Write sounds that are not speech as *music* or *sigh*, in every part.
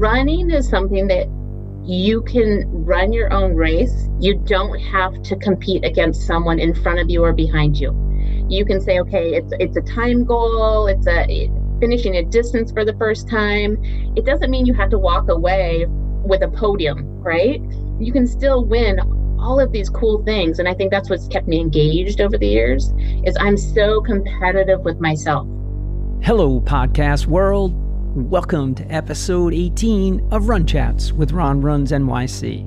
running is something that you can run your own race. You don't have to compete against someone in front of you or behind you. You can say, okay, it's it's a time goal, it's a finishing a distance for the first time. It doesn't mean you have to walk away with a podium, right? You can still win all of these cool things and I think that's what's kept me engaged over the years is I'm so competitive with myself. Hello podcast world. Welcome to episode 18 of Run Chats with Ron Runs NYC.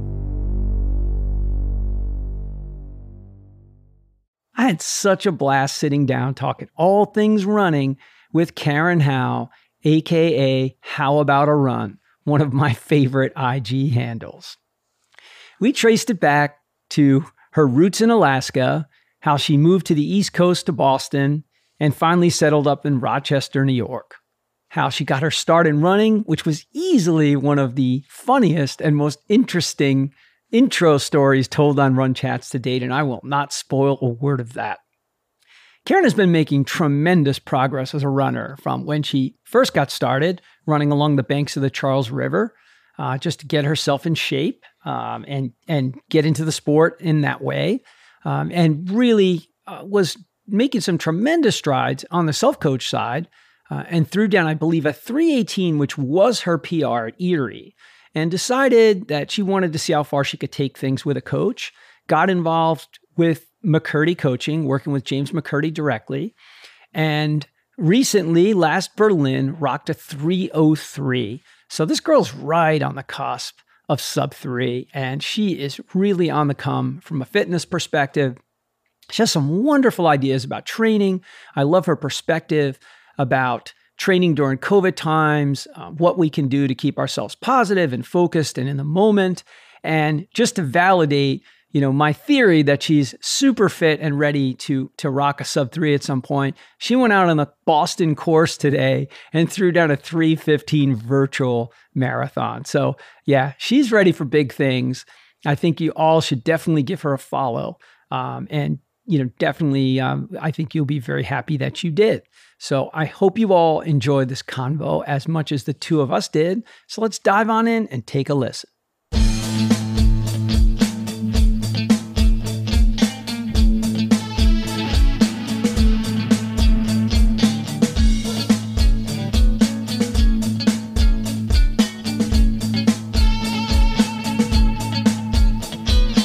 I had such a blast sitting down talking all things running with Karen Howe, aka How About a Run, one of my favorite IG handles. We traced it back to her roots in Alaska, how she moved to the East Coast to Boston, and finally settled up in Rochester, New York how she got her start in running, which was easily one of the funniest and most interesting intro stories told on Run Chats to date, and I will not spoil a word of that. Karen has been making tremendous progress as a runner from when she first got started running along the banks of the Charles River, uh, just to get herself in shape um, and and get into the sport in that way, um, and really uh, was making some tremendous strides on the self coach side uh, and threw down, I believe, a 318, which was her PR at Erie, and decided that she wanted to see how far she could take things with a coach. Got involved with McCurdy Coaching, working with James McCurdy directly. And recently, last Berlin, rocked a 303. So this girl's right on the cusp of sub three, and she is really on the come from a fitness perspective. She has some wonderful ideas about training. I love her perspective about training during COVID times, uh, what we can do to keep ourselves positive and focused and in the moment. And just to validate, you know, my theory that she's super fit and ready to to rock a sub three at some point. She went out on the Boston course today and threw down a 315 virtual marathon. So yeah, she's ready for big things. I think you all should definitely give her a follow. Um, and you know, definitely, um, I think you'll be very happy that you did. So I hope you all enjoyed this convo as much as the two of us did. So let's dive on in and take a listen.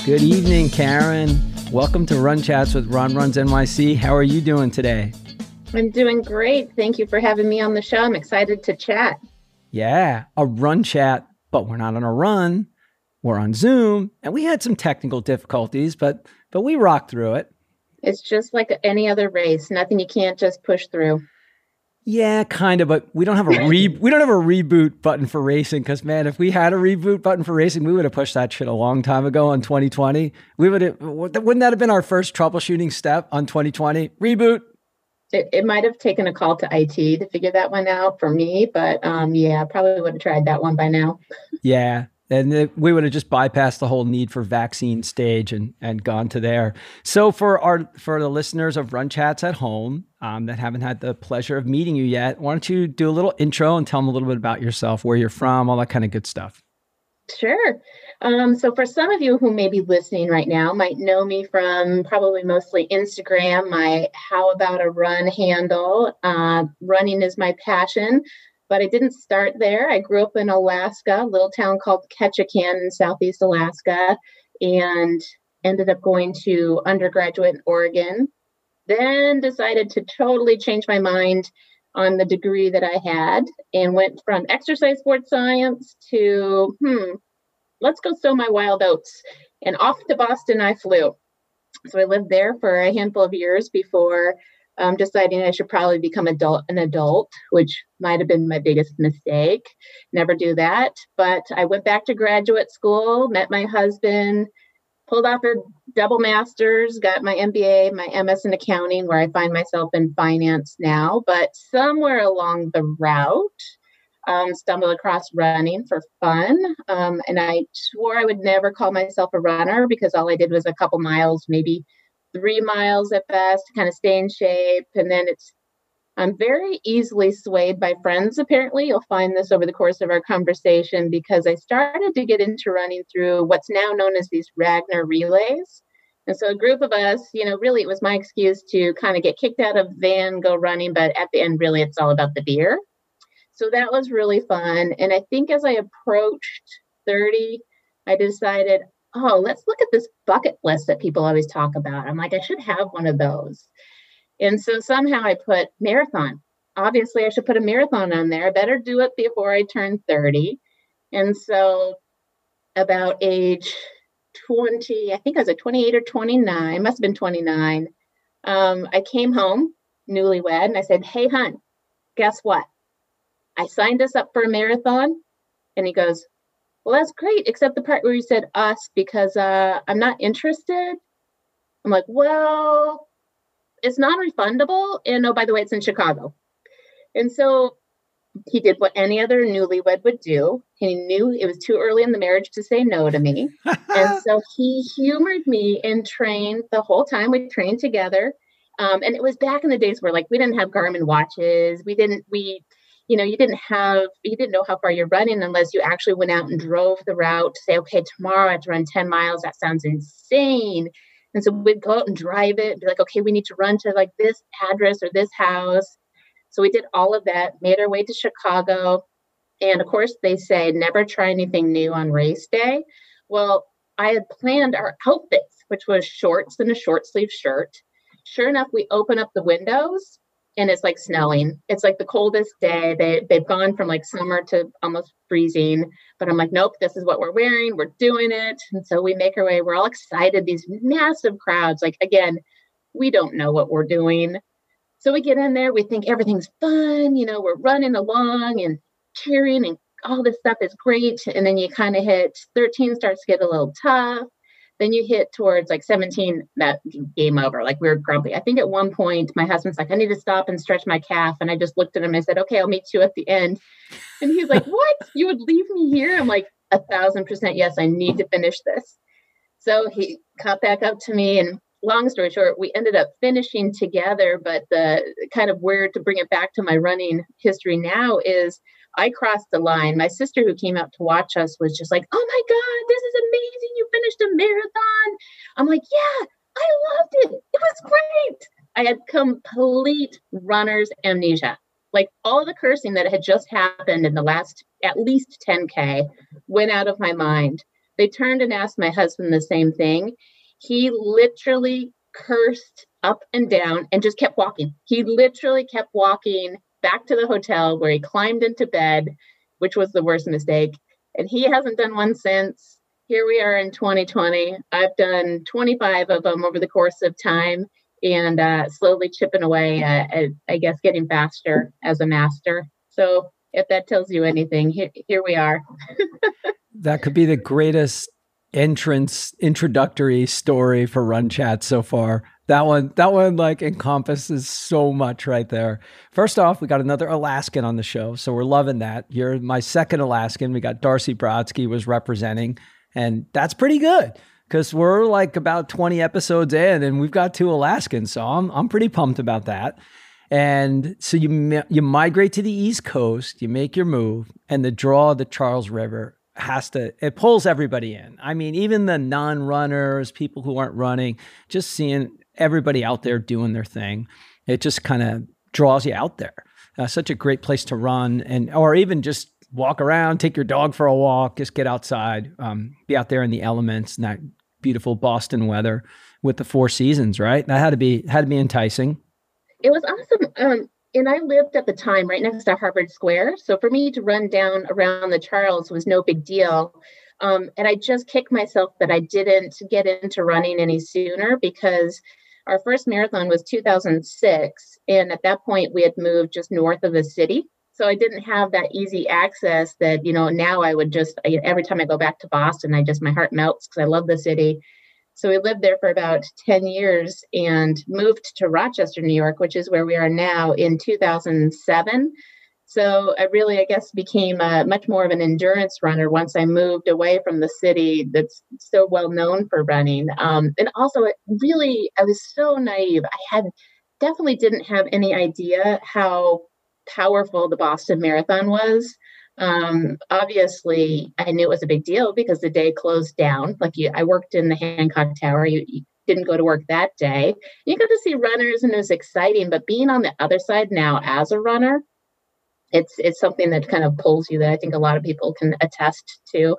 Good evening, Karen. Welcome to Run Chats with Ron Runs NYC. How are you doing today? I'm doing great. Thank you for having me on the show. I'm excited to chat. Yeah, a run chat, but we're not on a run. We're on Zoom, and we had some technical difficulties, but but we rocked through it. It's just like any other race. Nothing you can't just push through. Yeah, kind of, but we don't have a re *laughs* we don't have a reboot button for racing because man, if we had a reboot button for racing, we would have pushed that shit a long time ago on 2020. We would have wouldn't that have been our first troubleshooting step on 2020? Reboot, it, it might have taken a call to IT to figure that one out for me, but um, yeah, probably would have tried that one by now. yeah. And we would have just bypassed the whole need for vaccine stage and, and gone to there. So for our for the listeners of Run Chats at home um, that haven't had the pleasure of meeting you yet, why don't you do a little intro and tell them a little bit about yourself, where you're from, all that kind of good stuff. Sure. Um, so, for some of you who may be listening right now, might know me from probably mostly Instagram, my How About a Run handle. Uh, running is my passion, but I didn't start there. I grew up in Alaska, a little town called Ketchikan in Southeast Alaska, and ended up going to undergraduate in Oregon. Then decided to totally change my mind on the degree that I had and went from exercise sports science to, hmm, let's go sow my wild oats. And off to Boston I flew. So I lived there for a handful of years before um, deciding I should probably become adult an adult, which might have been my biggest mistake. Never do that. But I went back to graduate school, met my husband, pulled off a double master's, got my MBA, my MS in accounting, where I find myself in finance now. But somewhere along the route, um, stumbled across running for fun. Um, and I swore I would never call myself a runner because all I did was a couple miles, maybe three miles at best, to kind of stay in shape. And then it's I'm very easily swayed by friends, apparently. You'll find this over the course of our conversation because I started to get into running through what's now known as these Ragnar relays. And so a group of us, you know, really it was my excuse to kind of get kicked out of van, go running, but at the end, really it's all about the beer. So that was really fun. And I think as I approached 30, I decided, oh, let's look at this bucket list that people always talk about. I'm like, I should have one of those. And so somehow I put marathon. Obviously, I should put a marathon on there. I better do it before I turn 30. And so about age 20, I think I was at 28 or 29, must have been 29. Um, I came home newlywed and I said, Hey, hun, guess what? I signed us up for a marathon. And he goes, Well, that's great, except the part where you said us because uh, I'm not interested. I'm like, Well, it's non-refundable and oh by the way it's in chicago. And so he did what any other newlywed would do. He knew it was too early in the marriage to say no to me. *laughs* And so he humored me and trained the whole time. We trained together. Um, and it was back in the days where like we didn't have garmin watches. We didn't we you know you didn't have you didn't know how far you're running unless you actually went out and drove the route to say okay tomorrow i have to run 10 miles that sounds insane and so we'd go out and drive it, and be like, okay, we need to run to like this address or this house. So we did all of that, made our way to Chicago. And of course, they say never try anything new on race day. Well, I had planned our outfits, which was shorts and a short sleeve shirt. Sure enough, we open up the windows and it's like snowing. It's like the coldest day. They they've gone from like summer to almost freezing. But I'm like, nope, this is what we're wearing. We're doing it. And so we make our way. We're all excited. These massive crowds. Like again, we don't know what we're doing. So we get in there. We think everything's fun. You know, we're running along and cheering and all this stuff is great. And then you kind of hit 13 starts to get a little tough. Then you hit towards like 17, that game over. Like we were grumpy. I think at one point my husband's like, I need to stop and stretch my calf. And I just looked at him and I said, Okay, I'll meet you at the end. And he's like, What? You would leave me here? I'm like, a thousand percent yes, I need to finish this. So he caught back up to me and long story short, we ended up finishing together. But the kind of where to bring it back to my running history now is I crossed the line. My sister, who came out to watch us, was just like, "Oh my god, this is amazing! You finished a marathon!" I'm like, "Yeah, I loved it. It was great." I had complete runner's amnesia. Like all the cursing that had just happened in the last at least 10K went out of my mind. They turned and asked my husband the same thing. He literally cursed up and down and just kept walking. He literally kept walking back to the hotel where he climbed into bed, which was the worst mistake. And he hasn't done one since. Here we are in 2020. I've done 25 of them over the course of time and uh, slowly chipping away at, at, I guess, getting faster as a master. So if that tells you anything, here, here we are. *laughs* that could be the greatest entrance introductory story for run chat so far that one that one like encompasses so much right there. First off we got another alaskan on the show so we're loving that. You're my second alaskan. We got darcy brodsky was representing and that's pretty good because we're like about 20 episodes in and we've got two alaskans so i'm, I'm pretty pumped about that. And so you you migrate to the east coast you make your move and the draw of the charles river has to it pulls everybody in. I mean even the non-runners people who aren't running just seeing everybody out there doing their thing it just kind of draws you out there uh, such a great place to run and or even just walk around take your dog for a walk just get outside um, be out there in the elements and that beautiful boston weather with the four seasons right that had to be had to be enticing it was awesome um, and I lived at the time right next to Harvard Square. So for me to run down around the Charles was no big deal. Um, and I just kicked myself that I didn't get into running any sooner because our first marathon was 2006. And at that point, we had moved just north of the city. So I didn't have that easy access that, you know, now I would just, every time I go back to Boston, I just, my heart melts because I love the city. So we lived there for about 10 years and moved to Rochester, New York, which is where we are now in 2007. So I really, I guess, became a, much more of an endurance runner once I moved away from the city that's so well known for running. Um, and also, it really, I was so naive. I had definitely didn't have any idea how powerful the Boston Marathon was. Um, obviously, I knew it was a big deal because the day closed down. Like you, I worked in the Hancock Tower. You, you didn't go to work that day. You got to see runners, and it was exciting. But being on the other side now as a runner, it's it's something that kind of pulls you that I think a lot of people can attest to.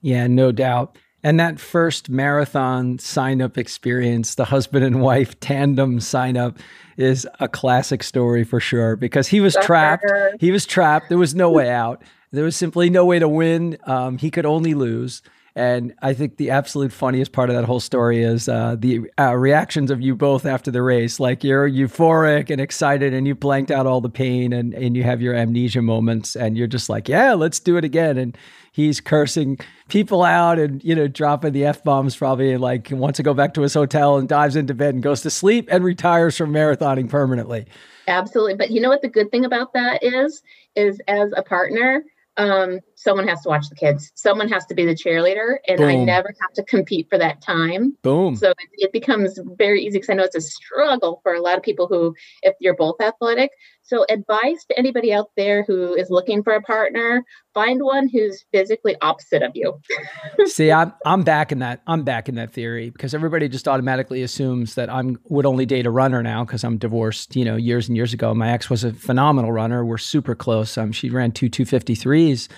Yeah, no doubt. And that first marathon sign up experience, the husband and wife tandem sign up, is a classic story for sure because he was trapped. He was trapped. There was no way out. There was simply no way to win. Um, he could only lose. And I think the absolute funniest part of that whole story is uh, the uh, reactions of you both after the race. Like you're euphoric and excited, and you blanked out all the pain, and, and you have your amnesia moments, and you're just like, yeah, let's do it again. And he's cursing people out and you know dropping the f bombs probably and like wants to go back to his hotel and dives into bed and goes to sleep and retires from marathoning permanently. Absolutely, but you know what the good thing about that is is as a partner um, someone has to watch the kids. Someone has to be the cheerleader, and Boom. I never have to compete for that time. Boom. So it, it becomes very easy because I know it's a struggle for a lot of people who, if you're both athletic. So, advice to anybody out there who is looking for a partner: find one who's physically opposite of you. *laughs* See, I'm I'm back in that. I'm back in that theory because everybody just automatically assumes that I'm would only date a runner now because I'm divorced. You know, years and years ago, my ex was a phenomenal runner. We're super close. Um, she ran two two fifty threes.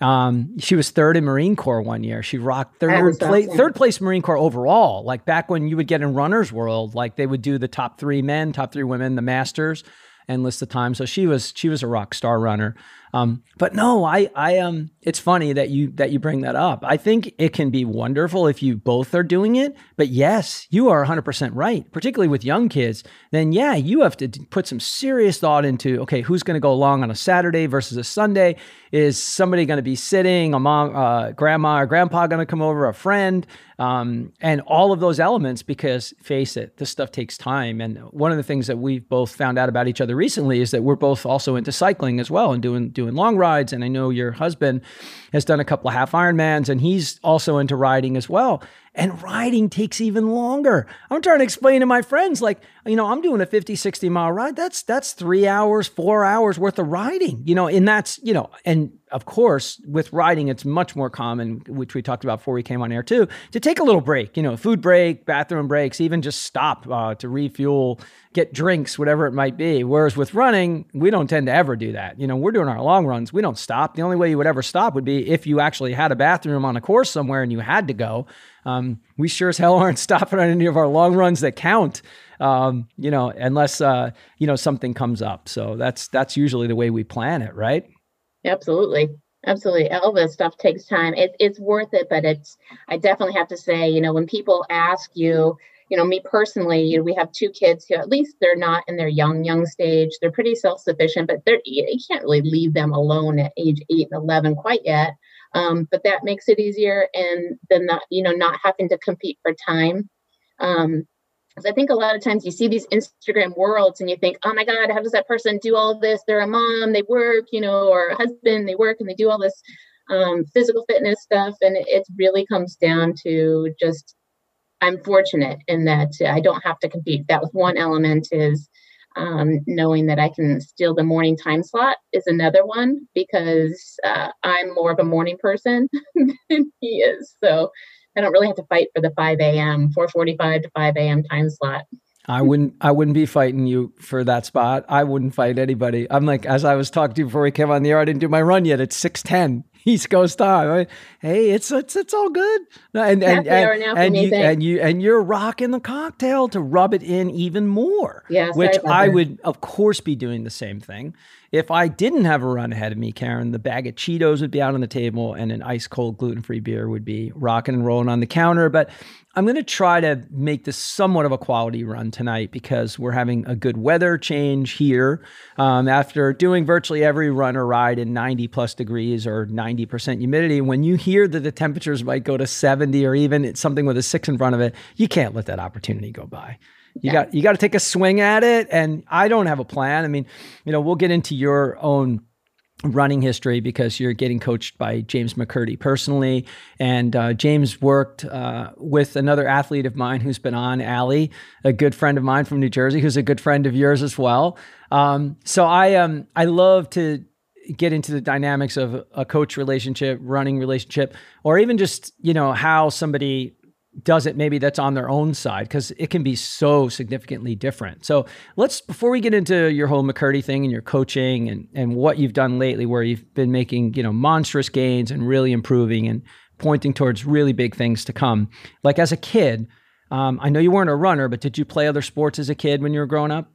Um, she was third in Marine Corps one year. She rocked third place, awesome. third place Marine Corps overall. Like back when you would get in Runner's World, like they would do the top three men, top three women, the Masters and list the time. So she was she was a rock star runner. Um, but no, I I um it's funny that you that you bring that up. I think it can be wonderful if you both are doing it. But yes, you are 100% right, particularly with young kids. Then yeah, you have to put some serious thought into okay, who's going to go along on a Saturday versus a Sunday? Is somebody going to be sitting? A mom, uh, grandma or grandpa going to come over? A friend? Um, and all of those elements because face it this stuff takes time and one of the things that we've both found out about each other recently is that we're both also into cycling as well and doing doing long rides and i know your husband has done a couple of half ironmans and he's also into riding as well and riding takes even longer. I'm trying to explain to my friends, like, you know, I'm doing a 50, 60 mile ride. That's that's three hours, four hours worth of riding, you know, and that's, you know, and of course, with riding, it's much more common, which we talked about before we came on air too, to take a little break, you know, food break, bathroom breaks, even just stop uh, to refuel, get drinks, whatever it might be. Whereas with running, we don't tend to ever do that. You know, we're doing our long runs, we don't stop. The only way you would ever stop would be if you actually had a bathroom on a course somewhere and you had to go. Um, we sure as hell aren't *laughs* stopping on any of our long runs that count. Um, you know, unless uh, you know something comes up. So that's that's usually the way we plan it, right? Absolutely. Absolutely. This stuff takes time. It, it's worth it, but it's, I definitely have to say, you know, when people ask you, you know, me personally, you know, we have two kids who at least they're not in their young, young stage. They're pretty self sufficient, but they're, you can't really leave them alone at age eight and 11 quite yet. Um, but that makes it easier and then not you know not having to compete for time um, because I think a lot of times you see these Instagram worlds and you think, oh my God, how does that person do all this? They're a mom, they work, you know, or a husband, they work and they do all this um, physical fitness stuff. And it really comes down to just, I'm fortunate in that I don't have to compete. That was one element is um, knowing that I can steal the morning time slot is another one because uh, I'm more of a morning person *laughs* than he is. So I don't really have to fight for the 5 a.m., 4:45 to 5 a.m. time slot. I wouldn't I wouldn't be fighting you for that spot. I wouldn't fight anybody. I'm like as I was talking to you before we came on the air, I didn't do my run yet. It's 610. *laughs* East Coast time. Hey, it's it's it's all good. And and and, and you and you and you're rocking the cocktail to rub it in even more. Yeah, which I would of course be doing the same thing. If I didn't have a run ahead of me, Karen, the bag of Cheetos would be out on the table and an ice cold gluten free beer would be rocking and rolling on the counter. But I'm going to try to make this somewhat of a quality run tonight because we're having a good weather change here. Um, after doing virtually every run or ride in 90 plus degrees or 90% humidity, when you hear that the temperatures might go to 70 or even something with a six in front of it, you can't let that opportunity go by. You yeah. got you got to take a swing at it, and I don't have a plan. I mean, you know, we'll get into your own running history because you're getting coached by James McCurdy personally. And uh, James worked uh, with another athlete of mine who's been on, Allie, a good friend of mine from New Jersey, who's a good friend of yours as well. Um, so I um I love to get into the dynamics of a coach relationship, running relationship, or even just you know how somebody does it maybe that's on their own side because it can be so significantly different. So let's before we get into your whole McCurdy thing and your coaching and and what you've done lately, where you've been making you know monstrous gains and really improving and pointing towards really big things to come. Like as a kid, um, I know you weren't a runner, but did you play other sports as a kid when you were growing up?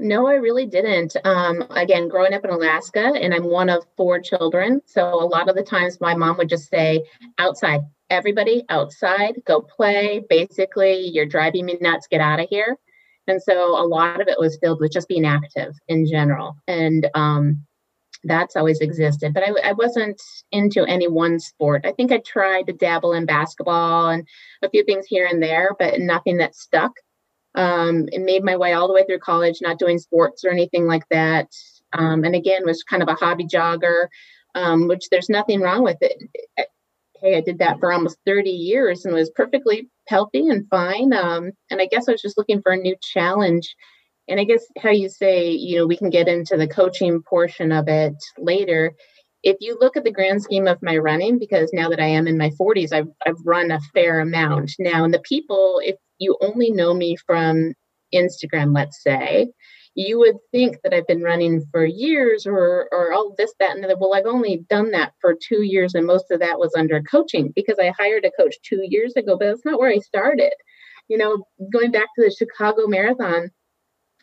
No, I really didn't. Um, again, growing up in Alaska, and I'm one of four children. So a lot of the times my mom would just say, outside, everybody outside, go play. Basically, you're driving me nuts, get out of here. And so a lot of it was filled with just being active in general. And um, that's always existed. But I, I, wasn't into any one sport. I think I tried to dabble in basketball and a few things here and there, but nothing that stuck. Um, and made my way all the way through college, not doing sports or anything like that. Um, and again, was kind of a hobby jogger, um, which there's nothing wrong with it hey, I did that for almost 30 years and was perfectly healthy and fine. Um, and I guess I was just looking for a new challenge. And I guess how you say, you know, we can get into the coaching portion of it later. If you look at the grand scheme of my running, because now that I am in my 40s, I've, I've run a fair amount now. And the people, if you only know me from Instagram, let's say, you would think that I've been running for years or or all this, that, and the well, I've only done that for two years, and most of that was under coaching because I hired a coach two years ago, but that's not where I started. You know, going back to the Chicago Marathon,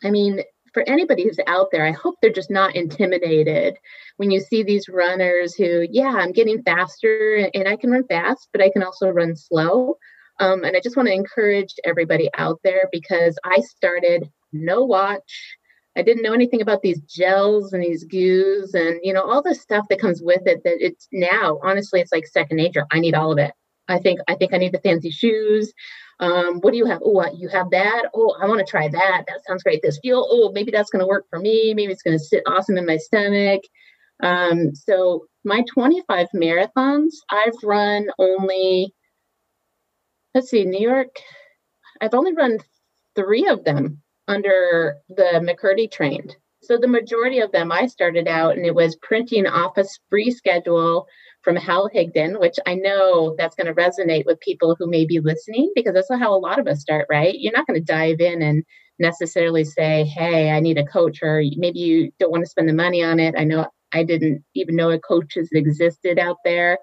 I mean, for anybody who's out there, I hope they're just not intimidated when you see these runners who, yeah, I'm getting faster and I can run fast, but I can also run slow. Um, and I just want to encourage everybody out there because I started no watch, I didn't know anything about these gels and these goos and you know all the stuff that comes with it that it's now honestly it's like second nature. I need all of it. I think I think I need the fancy shoes. Um, what do you have? Oh, you have that. Oh, I want to try that. That sounds great. This feel. Oh, maybe that's going to work for me. Maybe it's going to sit awesome in my stomach. Um, so my 25 marathons, I've run only. Let's see, New York. I've only run three of them under the McCurdy trained. So the majority of them, I started out and it was printing off a free schedule from Hal Higdon, which I know that's going to resonate with people who may be listening because that's how a lot of us start, right? You're not going to dive in and necessarily say, hey, I need a coach, or maybe you don't want to spend the money on it. I know I didn't even know a coaches existed out there.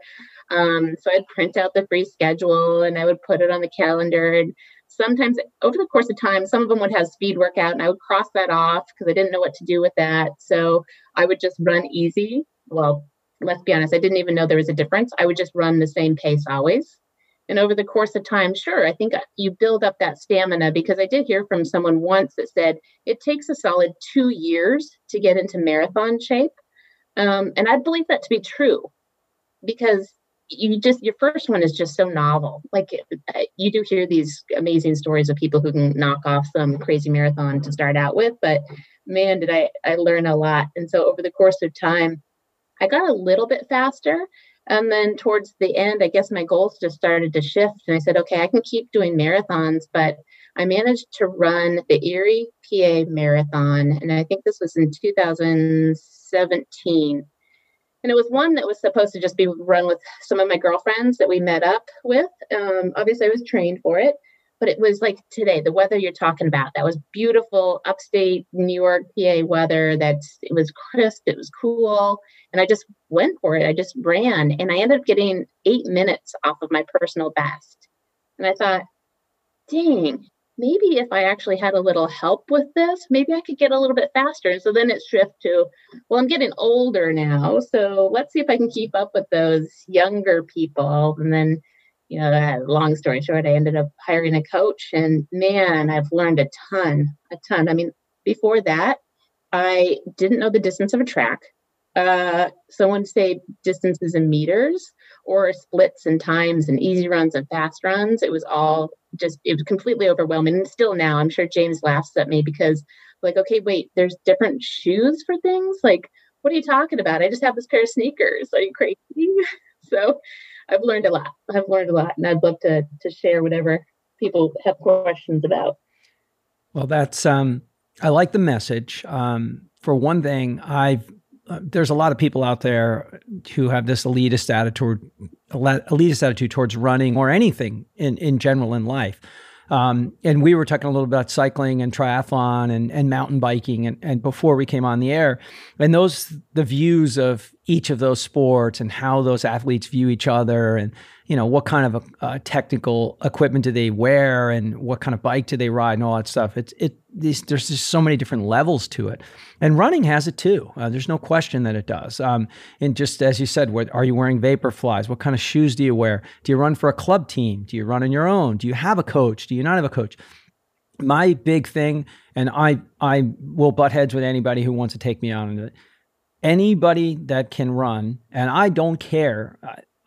Um, so I'd print out the free schedule and I would put it on the calendar. And sometimes over the course of time, some of them would have speed workout and I would cross that off because I didn't know what to do with that. So I would just run easy. Well, let's be honest, I didn't even know there was a difference. I would just run the same pace always. And over the course of time, sure, I think you build up that stamina because I did hear from someone once that said it takes a solid two years to get into marathon shape. Um, and I believe that to be true because you just your first one is just so novel. Like uh, you do hear these amazing stories of people who can knock off some crazy marathon to start out with but man did i i learn a lot. And so over the course of time i got a little bit faster and then towards the end i guess my goals just started to shift and i said okay i can keep doing marathons but i managed to run the erie pa marathon and i think this was in 2017 and it was one that was supposed to just be run with some of my girlfriends that we met up with. Um, obviously, I was trained for it, but it was like today, the weather you're talking about. That was beautiful, upstate New York, PA weather. That's it was crisp, it was cool, and I just went for it. I just ran, and I ended up getting eight minutes off of my personal best. And I thought, dang, maybe if I actually had a little help with this, maybe I could get a little bit faster. And so then it shift to, well, I'm getting older now. So let's see if I can keep up with those younger people. And then, you know, long story short, I ended up hiring a coach and man, I've learned a ton, a ton. I mean, before that, I didn't know the distance of a track. Uh, someone say distances in meters or splits and times and easy runs and fast runs. It was all just it was completely overwhelming and still now i'm sure james laughs at me because like okay wait there's different shoes for things like what are you talking about? I just have this pair of sneakers. Are you crazy? *laughs* so I've learned a lot. I've learned a lot, and I'd love to to share whatever people have questions about. Well, that's um, I like the message. Um, for one thing, I've uh, there's a lot of people out there who have this elitist attitude, elitist attitude towards running or anything in in general in life. Um, and we were talking a little bit about cycling and triathlon and, and mountain biking and, and before we came on the air and those the views of each of those sports and how those athletes view each other and you know what kind of technical equipment do they wear and what kind of bike do they ride and all that stuff. It's it these, there's just so many different levels to it. And running has it too. Uh, there's no question that it does. Um, and just as you said what are you wearing Vaporflies? What kind of shoes do you wear? Do you run for a club team? Do you run on your own? Do you have a coach? Do you not have a coach? My big thing and i i will butt heads with anybody who wants to take me on anybody that can run, and I don't care.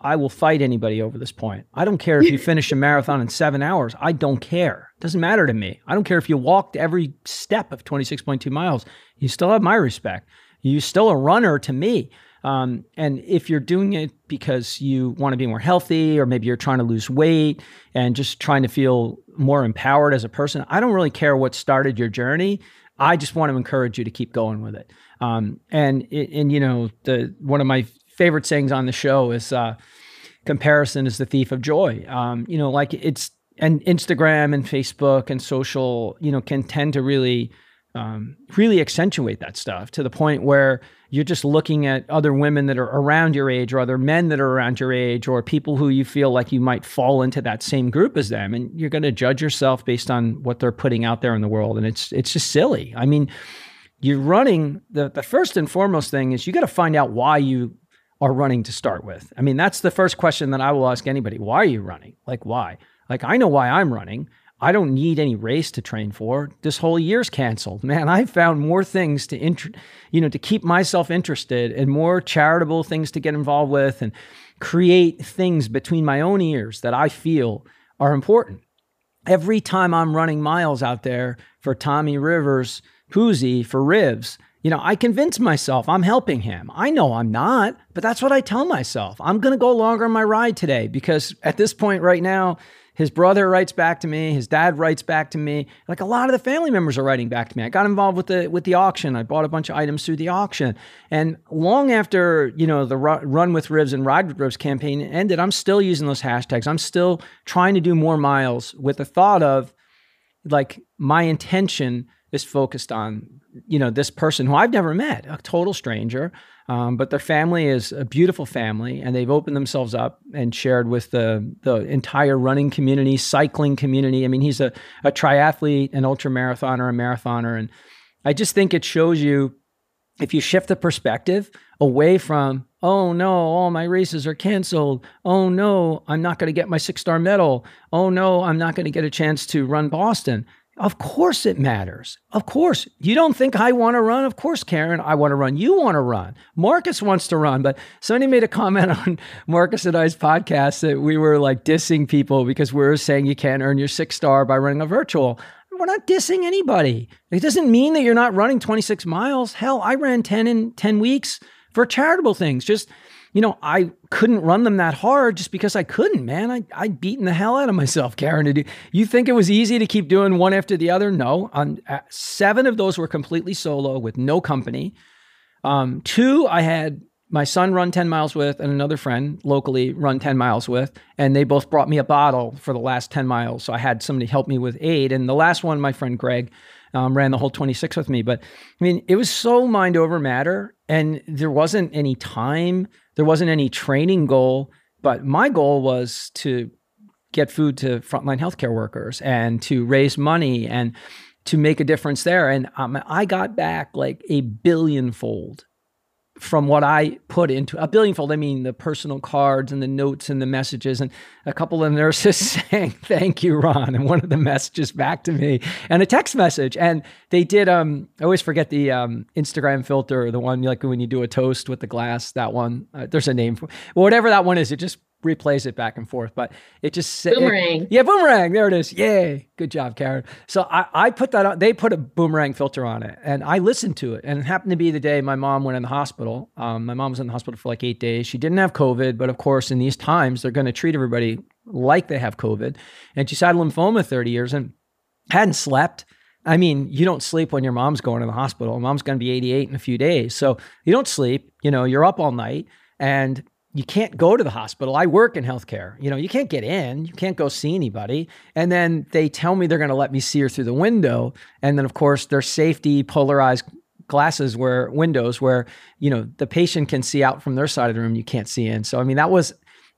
I will fight anybody over this point. I don't care if you *laughs* finish a marathon in seven hours. I don't care. It doesn't matter to me. I don't care if you walked every step of 26.2 miles. You still have my respect. You're still a runner to me. Um, and if you're doing it because you want to be more healthy, or maybe you're trying to lose weight and just trying to feel more empowered as a person, I don't really care what started your journey. I just want to encourage you to keep going with it. Um, and and you know the one of my favorite sayings on the show is uh, comparison is the thief of joy. Um, you know, like it's and Instagram and Facebook and social, you know, can tend to really um, really accentuate that stuff to the point where you're just looking at other women that are around your age or other men that are around your age or people who you feel like you might fall into that same group as them. And you're going to judge yourself based on what they're putting out there in the world. And it's it's just silly. I mean you're running the, the first and foremost thing is you got to find out why you are running to start with. I mean, that's the first question that I will ask anybody. Why are you running? Like, why? Like, I know why I'm running. I don't need any race to train for. This whole year's canceled. Man, I found more things to int- you know, to keep myself interested and more charitable things to get involved with and create things between my own ears that I feel are important. Every time I'm running miles out there for Tommy Rivers, Puzey for ribs. You know, I convince myself I'm helping him. I know I'm not, but that's what I tell myself. I'm going to go longer on my ride today because at this point right now, his brother writes back to me, his dad writes back to me. Like a lot of the family members are writing back to me. I got involved with the with the auction. I bought a bunch of items through the auction. And long after, you know, the run with ribs and ride with ribs campaign ended, I'm still using those hashtags. I'm still trying to do more miles with the thought of like my intention is focused on you know this person who I've never met, a total stranger, um, but their family is a beautiful family, and they've opened themselves up and shared with the the entire running community, cycling community. I mean, he's a a triathlete, an ultra marathoner, a marathoner, and I just think it shows you if you shift the perspective away from oh no all my races are canceled. Oh no i'm not going to get my six star medal. Oh no i'm not going to get a chance to run boston of course it matters. Of course. You don't think I want to run? Of course, Karen, I want to run. You want to run. Marcus wants to run. But somebody made a comment *laughs* on Marcus and I's podcast that we were like dissing people because we are saying you can't earn your six star by running a virtual. We're not dissing anybody. It doesn't mean that you're not running 26 miles. Hell, I ran 10 in 10 weeks for charitable things. Just you know, I couldn't run them that hard just because I couldn't, man. I, I'd beaten the hell out of myself, *laughs* Karen. To do. You think it was easy to keep doing one after the other? No. On uh, seven of those were completely solo with no company. Um, two, I had my son run 10 miles with and another friend locally run 10 miles with. And they both brought me a bottle for the last 10 miles. So I had somebody help me with aid. And the last one, my friend Greg, um, ran the whole 26 with me. But I mean, it was so mind over matter. And there wasn't any time there wasn't any training goal, but my goal was to get food to frontline healthcare workers and to raise money and to make a difference there. And um, I got back like a billionfold from what I put into a billionfold. I mean, the personal cards and the notes and the messages, and a couple of nurses *laughs* saying, Thank you, Ron. And one of the messages back to me and a text message. And they did, um, I always forget the um, Instagram filter, the one like when you do a toast with the glass, that one. Uh, there's a name for well, whatever that one is. It just replays it back and forth, but it just boomerang. It, yeah, boomerang. There it is. Yay. Good job, Karen. So I, I put that on, they put a boomerang filter on it and I listened to it. And it happened to be the day my mom went in the hospital. Um, my mom was in the hospital for like eight days. She didn't have COVID, but of course, in these times, they're going to treat everybody like they have COVID. And she's had lymphoma 30 years and hadn't slept. I mean, you don't sleep when your mom's going to the hospital. Mom's going to be 88 in a few days. So you don't sleep, you know, you're up all night and you can't go to the hospital. I work in healthcare. You know, you can't get in, you can't go see anybody. And then they tell me they're going to let me see her through the window. And then, of course, there's safety polarized glasses where windows where, you know, the patient can see out from their side of the room, you can't see in. So, I mean, that was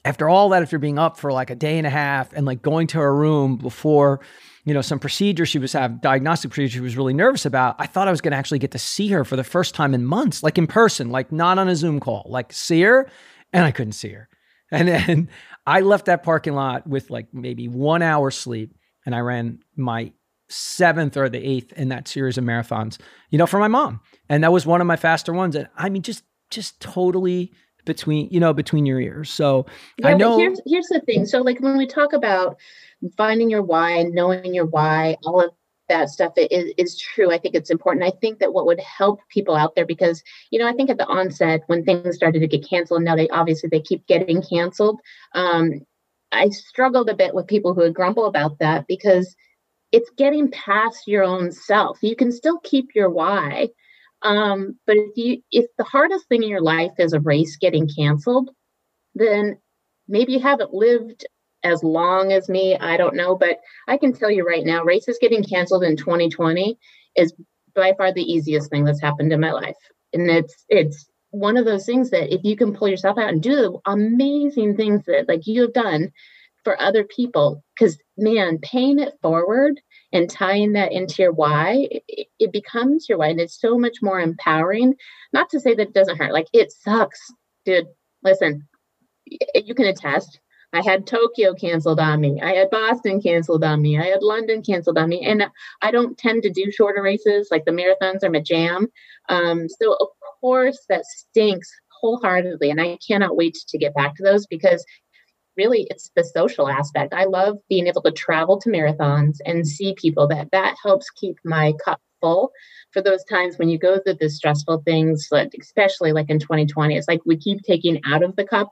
after all that, after being up for like a day and a half and like going to her room before, you know, some procedure she was having, diagnostic procedure she was really nervous about, I thought I was going to actually get to see her for the first time in months, like in person, like not on a Zoom call, like see her and I couldn't see her. And then I left that parking lot with like maybe one hour sleep and I ran my seventh or the eighth in that series of marathons, you know, for my mom. And that was one of my faster ones. And I mean, just, just totally between, you know, between your ears. So yeah, I know. here's, here's the thing. So like when we talk about finding your why, knowing your why, all of that stuff is, is true. I think it's important. I think that what would help people out there because, you know, I think at the onset when things started to get canceled, now they obviously they keep getting canceled. Um, I struggled a bit with people who would grumble about that because it's getting past your own self. You can still keep your why. Um, but if you if the hardest thing in your life is a race getting canceled, then maybe you haven't lived as long as me. I don't know, but I can tell you right now, races getting canceled in 2020 is by far the easiest thing that's happened in my life. And it's it's one of those things that if you can pull yourself out and do the amazing things that like you have done for other people, because man, paying it forward and tying that into your why, it, it becomes your why. And it's so much more empowering. Not to say that it doesn't hurt, like it sucks, dude. Listen, you can attest I had Tokyo canceled on me. I had Boston canceled on me. I had London canceled on me. And I don't tend to do shorter races, like the marathons are my jam. Um, so, of course, that stinks wholeheartedly. And I cannot wait to get back to those because really it's the social aspect. I love being able to travel to marathons and see people that that helps keep my cup full for those times when you go through the stressful things, especially like in 2020. It's like we keep taking out of the cup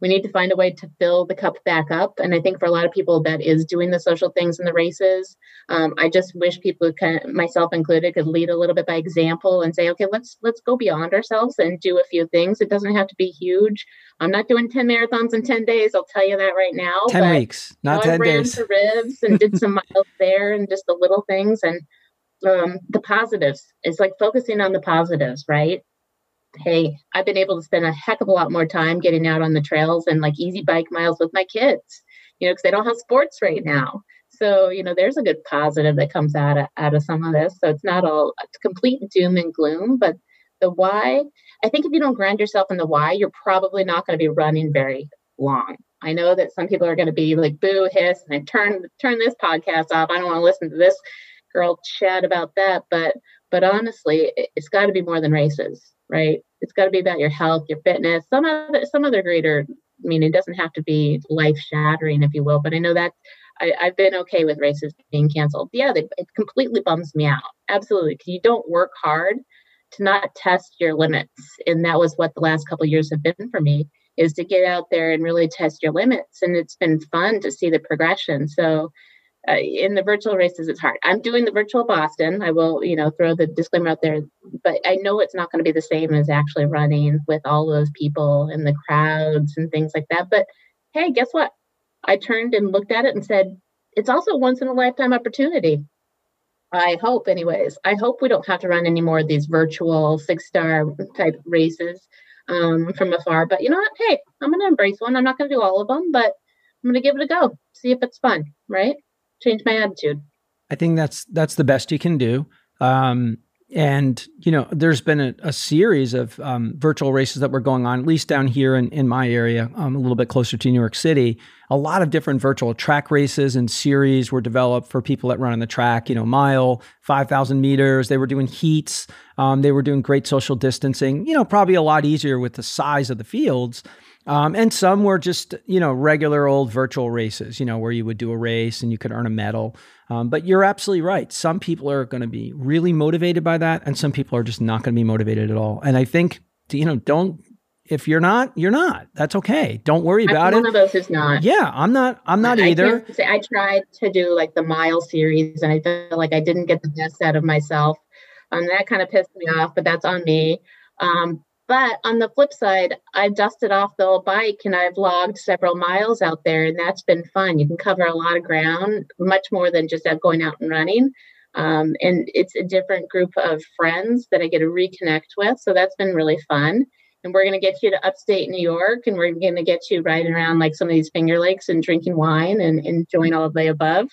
we need to find a way to fill the cup back up. And I think for a lot of people, that is doing the social things in the races. Um, I just wish people, of, myself included, could lead a little bit by example and say, okay, let's let's go beyond ourselves and do a few things. It doesn't have to be huge. I'm not doing 10 marathons in 10 days. I'll tell you that right now. 10 but, weeks, not you know, 10 I ran days. To ribs and did some *laughs* miles there and just the little things and um, the positives. It's like focusing on the positives, right? Hey, I've been able to spend a heck of a lot more time getting out on the trails and like easy bike miles with my kids, you know, because they don't have sports right now. So, you know, there's a good positive that comes out of, out of some of this. So it's not all complete doom and gloom, but the why, I think if you don't ground yourself in the why, you're probably not going to be running very long. I know that some people are going to be like boo hiss and turn turn this podcast off. I don't want to listen to this girl chat about that. But but honestly, it's got to be more than races right? It's got to be about your health, your fitness, some other some other greater. I mean, it doesn't have to be life shattering, if you will. But I know that I, have been okay with races being canceled. Yeah, they, it completely bums me out. Absolutely, because you don't work hard to not test your limits, and that was what the last couple years have been for me. Is to get out there and really test your limits, and it's been fun to see the progression. So uh, in the virtual races it's hard. I'm doing the virtual boston. I will you know throw the disclaimer out there but i know it's not going to be the same as actually running with all those people and the crowds and things like that but hey guess what? I turned and looked at it and said it's also a once in a lifetime opportunity. I hope anyways. I hope we don't have to run any more of these virtual six star type races um, from afar but you know what? Hey i'm going to embrace one. I'm not going to do all of them but i'm going to give it a go see if it's fun right change my attitude. I think that's that's the best you can do. Um, and you know, there's been a, a series of um, virtual races that were going on, at least down here in, in my area, um, a little bit closer to New York City. A lot of different virtual track races and series were developed for people that run on the track. You know, mile, five thousand meters. They were doing heats. Um, they were doing great social distancing. You know, probably a lot easier with the size of the fields. Um, and some were just, you know, regular old virtual races, you know, where you would do a race and you could earn a medal. Um, but you're absolutely right. Some people are going to be really motivated by that, and some people are just not going to be motivated at all. And I think, you know, don't if you're not, you're not. That's okay. Don't worry I'm about one it. One of those is not. Yeah, I'm not. I'm not I either. Say, I tried to do like the mile series, and I felt like I didn't get the best out of myself. And that kind of pissed me off, but that's on me. Um, but on the flip side, I've dusted off the old bike and I've logged several miles out there, and that's been fun. You can cover a lot of ground, much more than just going out and running. Um, and it's a different group of friends that I get to reconnect with. So that's been really fun and we're going to get you to upstate New York, and we're going to get you riding around like some of these Finger Lakes and drinking wine and enjoying all of the above.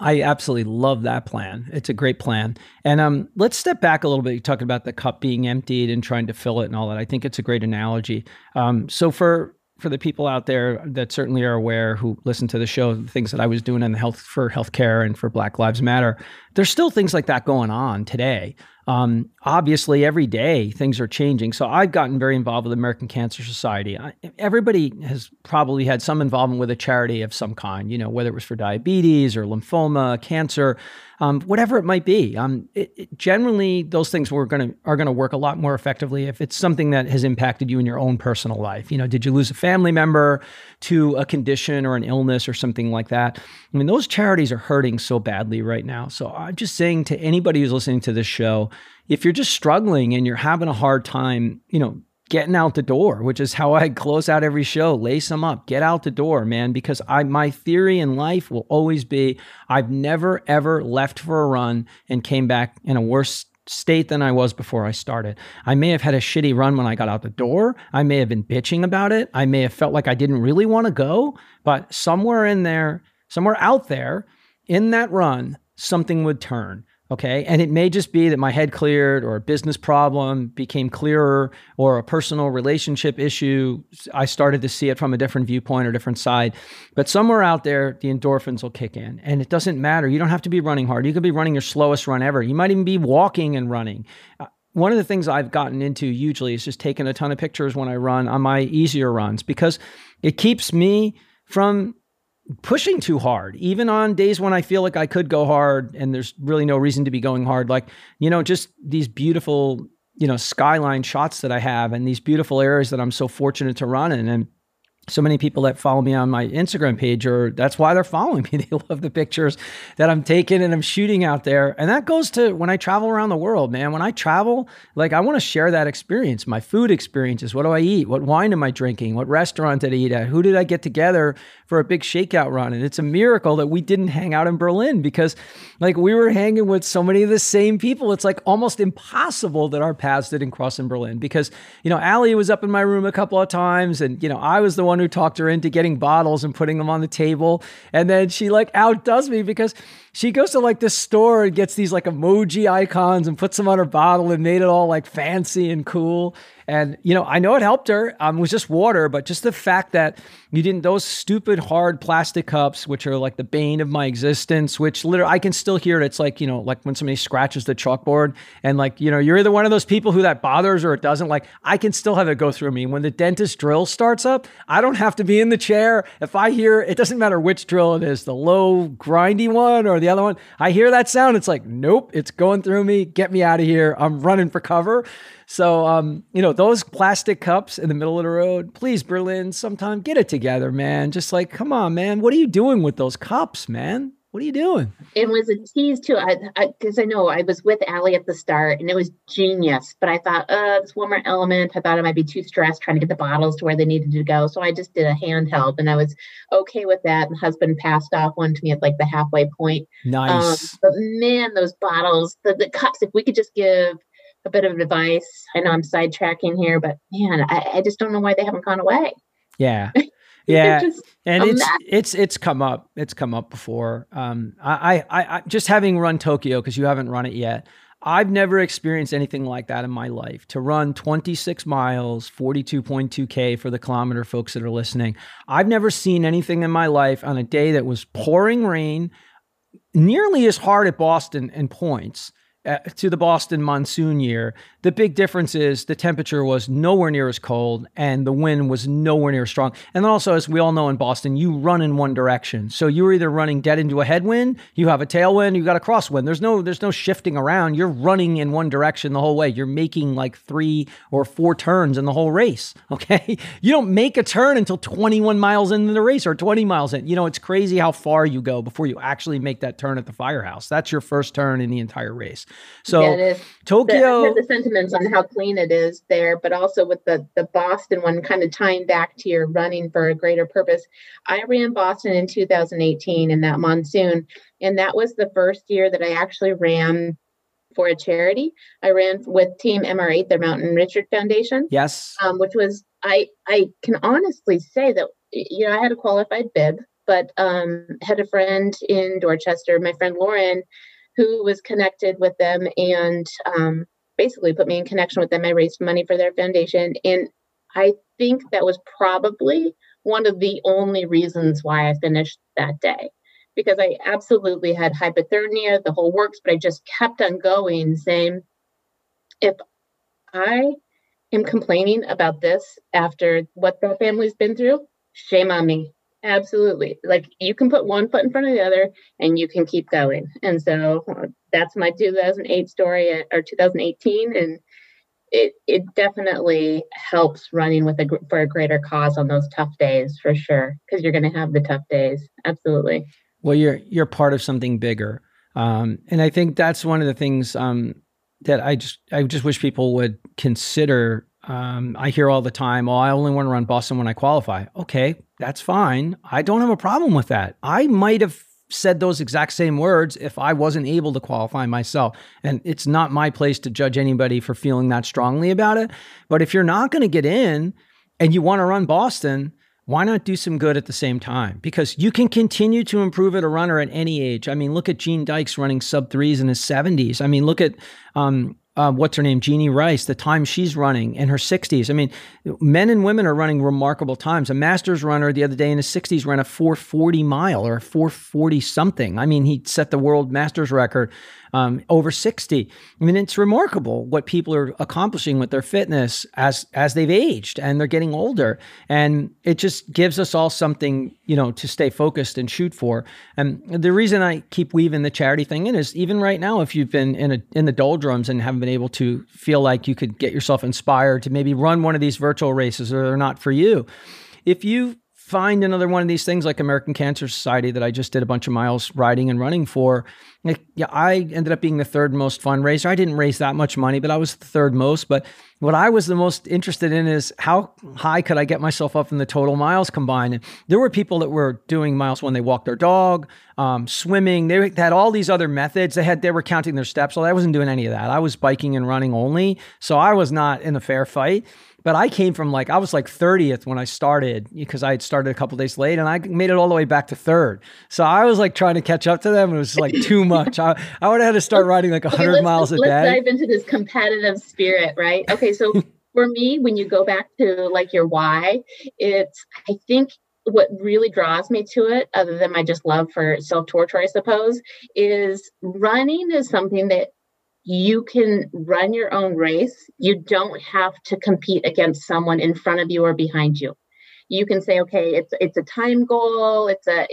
I absolutely love that plan. It's a great plan. And um, let's step back a little bit. You're talking about the cup being emptied and trying to fill it and all that. I think it's a great analogy. Um, so for for the people out there that certainly are aware who listen to the show, the things that I was doing in the health for healthcare and for Black Lives Matter, there's still things like that going on today. Um, obviously, every day things are changing. So I've gotten very involved with American Cancer Society. I, everybody has probably had some involvement with a charity of some kind, you know, whether it was for diabetes or lymphoma, cancer um, whatever it might be. Um, it, it, generally, those things were going to are going to work a lot more effectively if it's something that has impacted you in your own personal life. You know, did you lose a family member to a condition or an illness or something like that? I mean, those charities are hurting so badly right now. So I'm just saying to anybody who's listening to this show, if you're just struggling and you're having a hard time, you know, getting out the door, which is how I close out every show. Lace them up, get out the door, man, because I my theory in life will always be I've never ever left for a run and came back in a worse state than I was before I started. I may have had a shitty run when I got out the door. I may have been bitching about it. I may have felt like I didn't really want to go, but somewhere in there, somewhere out there in that run, something would turn. Okay. And it may just be that my head cleared or a business problem became clearer or a personal relationship issue. I started to see it from a different viewpoint or different side. But somewhere out there, the endorphins will kick in. And it doesn't matter. You don't have to be running hard. You could be running your slowest run ever. You might even be walking and running. Uh, one of the things I've gotten into hugely is just taking a ton of pictures when I run on my easier runs because it keeps me from pushing too hard, even on days when I feel like I could go hard and there's really no reason to be going hard. Like, you know, just these beautiful, you know, skyline shots that I have and these beautiful areas that I'm so fortunate to run in. And so many people that follow me on my Instagram page or that's why they're following me. *laughs* They love the pictures that I'm taking and I'm shooting out there. And that goes to when I travel around the world, man. When I travel, like I want to share that experience, my food experiences. What do I eat? What wine am I drinking? What restaurant did I eat at? Who did I get together for a big shakeout run? And it's a miracle that we didn't hang out in Berlin because like we were hanging with so many of the same people. It's like almost impossible that our paths didn't cross in Berlin because, you know, Allie was up in my room a couple of times and, you know, I was the one who talked her into getting bottles and putting them on the table. And then she like outdoes me because she goes to like this store and gets these like emoji icons and puts them on her bottle and made it all like fancy and cool. And, you know, I know it helped her. Um, it was just water, but just the fact that you didn't, those stupid hard plastic cups, which are like the bane of my existence, which literally I can still hear it. It's like, you know, like when somebody scratches the chalkboard and like, you know, you're either one of those people who that bothers or it doesn't. Like, I can still have it go through me. When the dentist drill starts up, I don't have to be in the chair. If I hear, it doesn't matter which drill it is, the low, grindy one or the other one, I hear that sound. It's like, nope, it's going through me. Get me out of here. I'm running for cover. So, um, you know, those plastic cups in the middle of the road, please, Berlin, sometime get it together, man. Just like, come on, man. What are you doing with those cups, man? What are you doing? It was a tease too, because I, I, I, know I was with Allie at the start, and it was genius. But I thought, uh, this one more element. I thought I might be too stressed trying to get the bottles to where they needed to go, so I just did a handheld, and I was okay with that. And husband passed off one to me at like the halfway point. Nice. Um, but man, those bottles, the, the cups. If we could just give a bit of advice. I know I'm sidetracking here, but man, I, I just don't know why they haven't gone away. Yeah. *laughs* Yeah, and it's mess. it's it's come up. It's come up before. Um, I I, I just having run Tokyo because you haven't run it yet. I've never experienced anything like that in my life. To run 26 miles, 42.2k for the kilometer folks that are listening. I've never seen anything in my life on a day that was pouring rain, nearly as hard at Boston in points uh, to the Boston monsoon year The big difference is the temperature was nowhere near as cold and the wind was nowhere near as strong. And then also, as we all know in Boston, you run in one direction. So you're either running dead into a headwind, you have a tailwind, you got a crosswind. There's no there's no shifting around. You're running in one direction the whole way. You're making like three or four turns in the whole race. *laughs* Okay. You don't make a turn until 21 miles into the race or 20 miles in. You know, it's crazy how far you go before you actually make that turn at the firehouse. That's your first turn in the entire race. So yeah, Tokyo. The, sentiments on how clean it is there, but also with the the Boston one, kind of tying back to your running for a greater purpose. I ran Boston in 2018 in that monsoon, and that was the first year that I actually ran for a charity. I ran with Team MR8, the Martin Richard Foundation. Yes, um, which was I I can honestly say that you know I had a qualified bib, but um, had a friend in Dorchester, my friend Lauren, who was connected with them and um, basically put me in connection with them. I raised money for their foundation. And I think that was probably one of the only reasons why I finished that day because I absolutely had hypothermia, the whole works, but I just kept on going, saying, if I am complaining about this after what the family's been through, shame on me. Absolutely. Like you can put one foot in front of the other and you can keep going. And so uh, that's my 2008 story or 2018 and it it definitely helps running with a for a greater cause on those tough days for sure because you're going to have the tough days. Absolutely. Well, you're you're part of something bigger. Um, and I think that's one of the things um, that I just I just wish people would consider um, I hear all the time, oh, I only want to run Boston when I qualify. Okay, that's fine. I don't have a problem with that. I might have said those exact same words if I wasn't able to qualify myself. And it's not my place to judge anybody for feeling that strongly about it. But if you're not going to get in and you want to run Boston, why not do some good at the same time? Because you can continue to improve at a runner at any age. I mean, look at Gene Dykes running sub threes in his 70s. I mean, look at um, uh, what's her name, Jeannie Rice, the time she's running in her 60s. I mean, men and women are running remarkable times. A Masters runner the other day in his 60s ran a 440 mile or 440 something. I mean, he set the world Masters record um, over 60. I mean, it's remarkable what people are accomplishing with their fitness as as they've aged and they're getting older. And it just gives us all something, you know, to stay focused and shoot for. And the reason I keep weaving the charity thing in is even right now, if you've been in a in the doldrums and haven't been able to feel like you could get yourself inspired to maybe run one of these virtual races or they're not for you. If you find another one of these things like American Cancer Society that I just did a bunch of miles riding and running for. yeah, I ended up being the third most fundraiser. I didn't raise that much money, but I was the third most. But what I was the most interested in is how high could I get myself up in the total miles combined? And there were people that were doing miles when they walked their dog, um, swimming. They had all these other methods. They had they were counting their steps. So I wasn't doing any of that. I was biking and running only. So I was not in a fair fight. But I came from like, I was like 30th when I started because I had started a couple days late and I made it all the way back to third. So I was like trying to catch up to them. It was like too *laughs* much. I, I would have had to start riding like 100 okay, miles a let's day. Let's dive into this competitive spirit, right? Okay. So *laughs* for me, when you go back to like your why, it's, I think what really draws me to it, other than my just love for self torture, I suppose, is running is something that you can run your own race. You don't have to compete against someone in front of you or behind you. You can say, okay, it's it's a time goal, it's a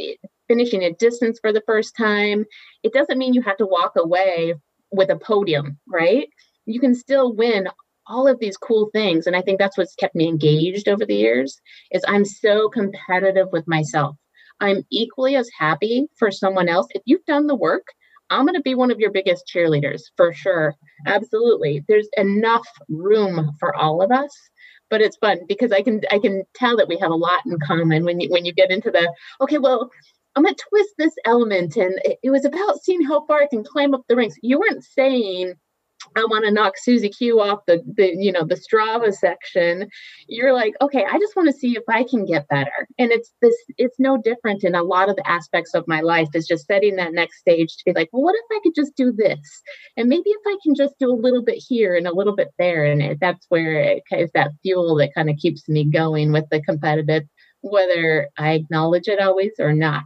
finishing a distance for the first time. It doesn't mean you have to walk away with a podium, right? You can still win all of these cool things and i think that's what's kept me engaged over the years is i'm so competitive with myself i'm equally as happy for someone else if you've done the work I'm going to be one of your biggest cheerleaders for sure. Absolutely. There's enough room for all of us, but it's fun because I can I can tell that we have a lot in common when you when you get into the okay, well, I'm going to twist this element and it, it was about seeing how far I can climb up the ranks. You weren't saying I want to knock Susie Q off the, the you know the Strava section. You're like, okay, I just want to see if I can get better. And it's this it's no different in a lot of the aspects of my life is just setting that next stage to be like, well, what if I could just do this? And maybe if I can just do a little bit here and a little bit there. And it, that's where it is that fuel that kind of keeps me going with the competitive whether I acknowledge it always or not.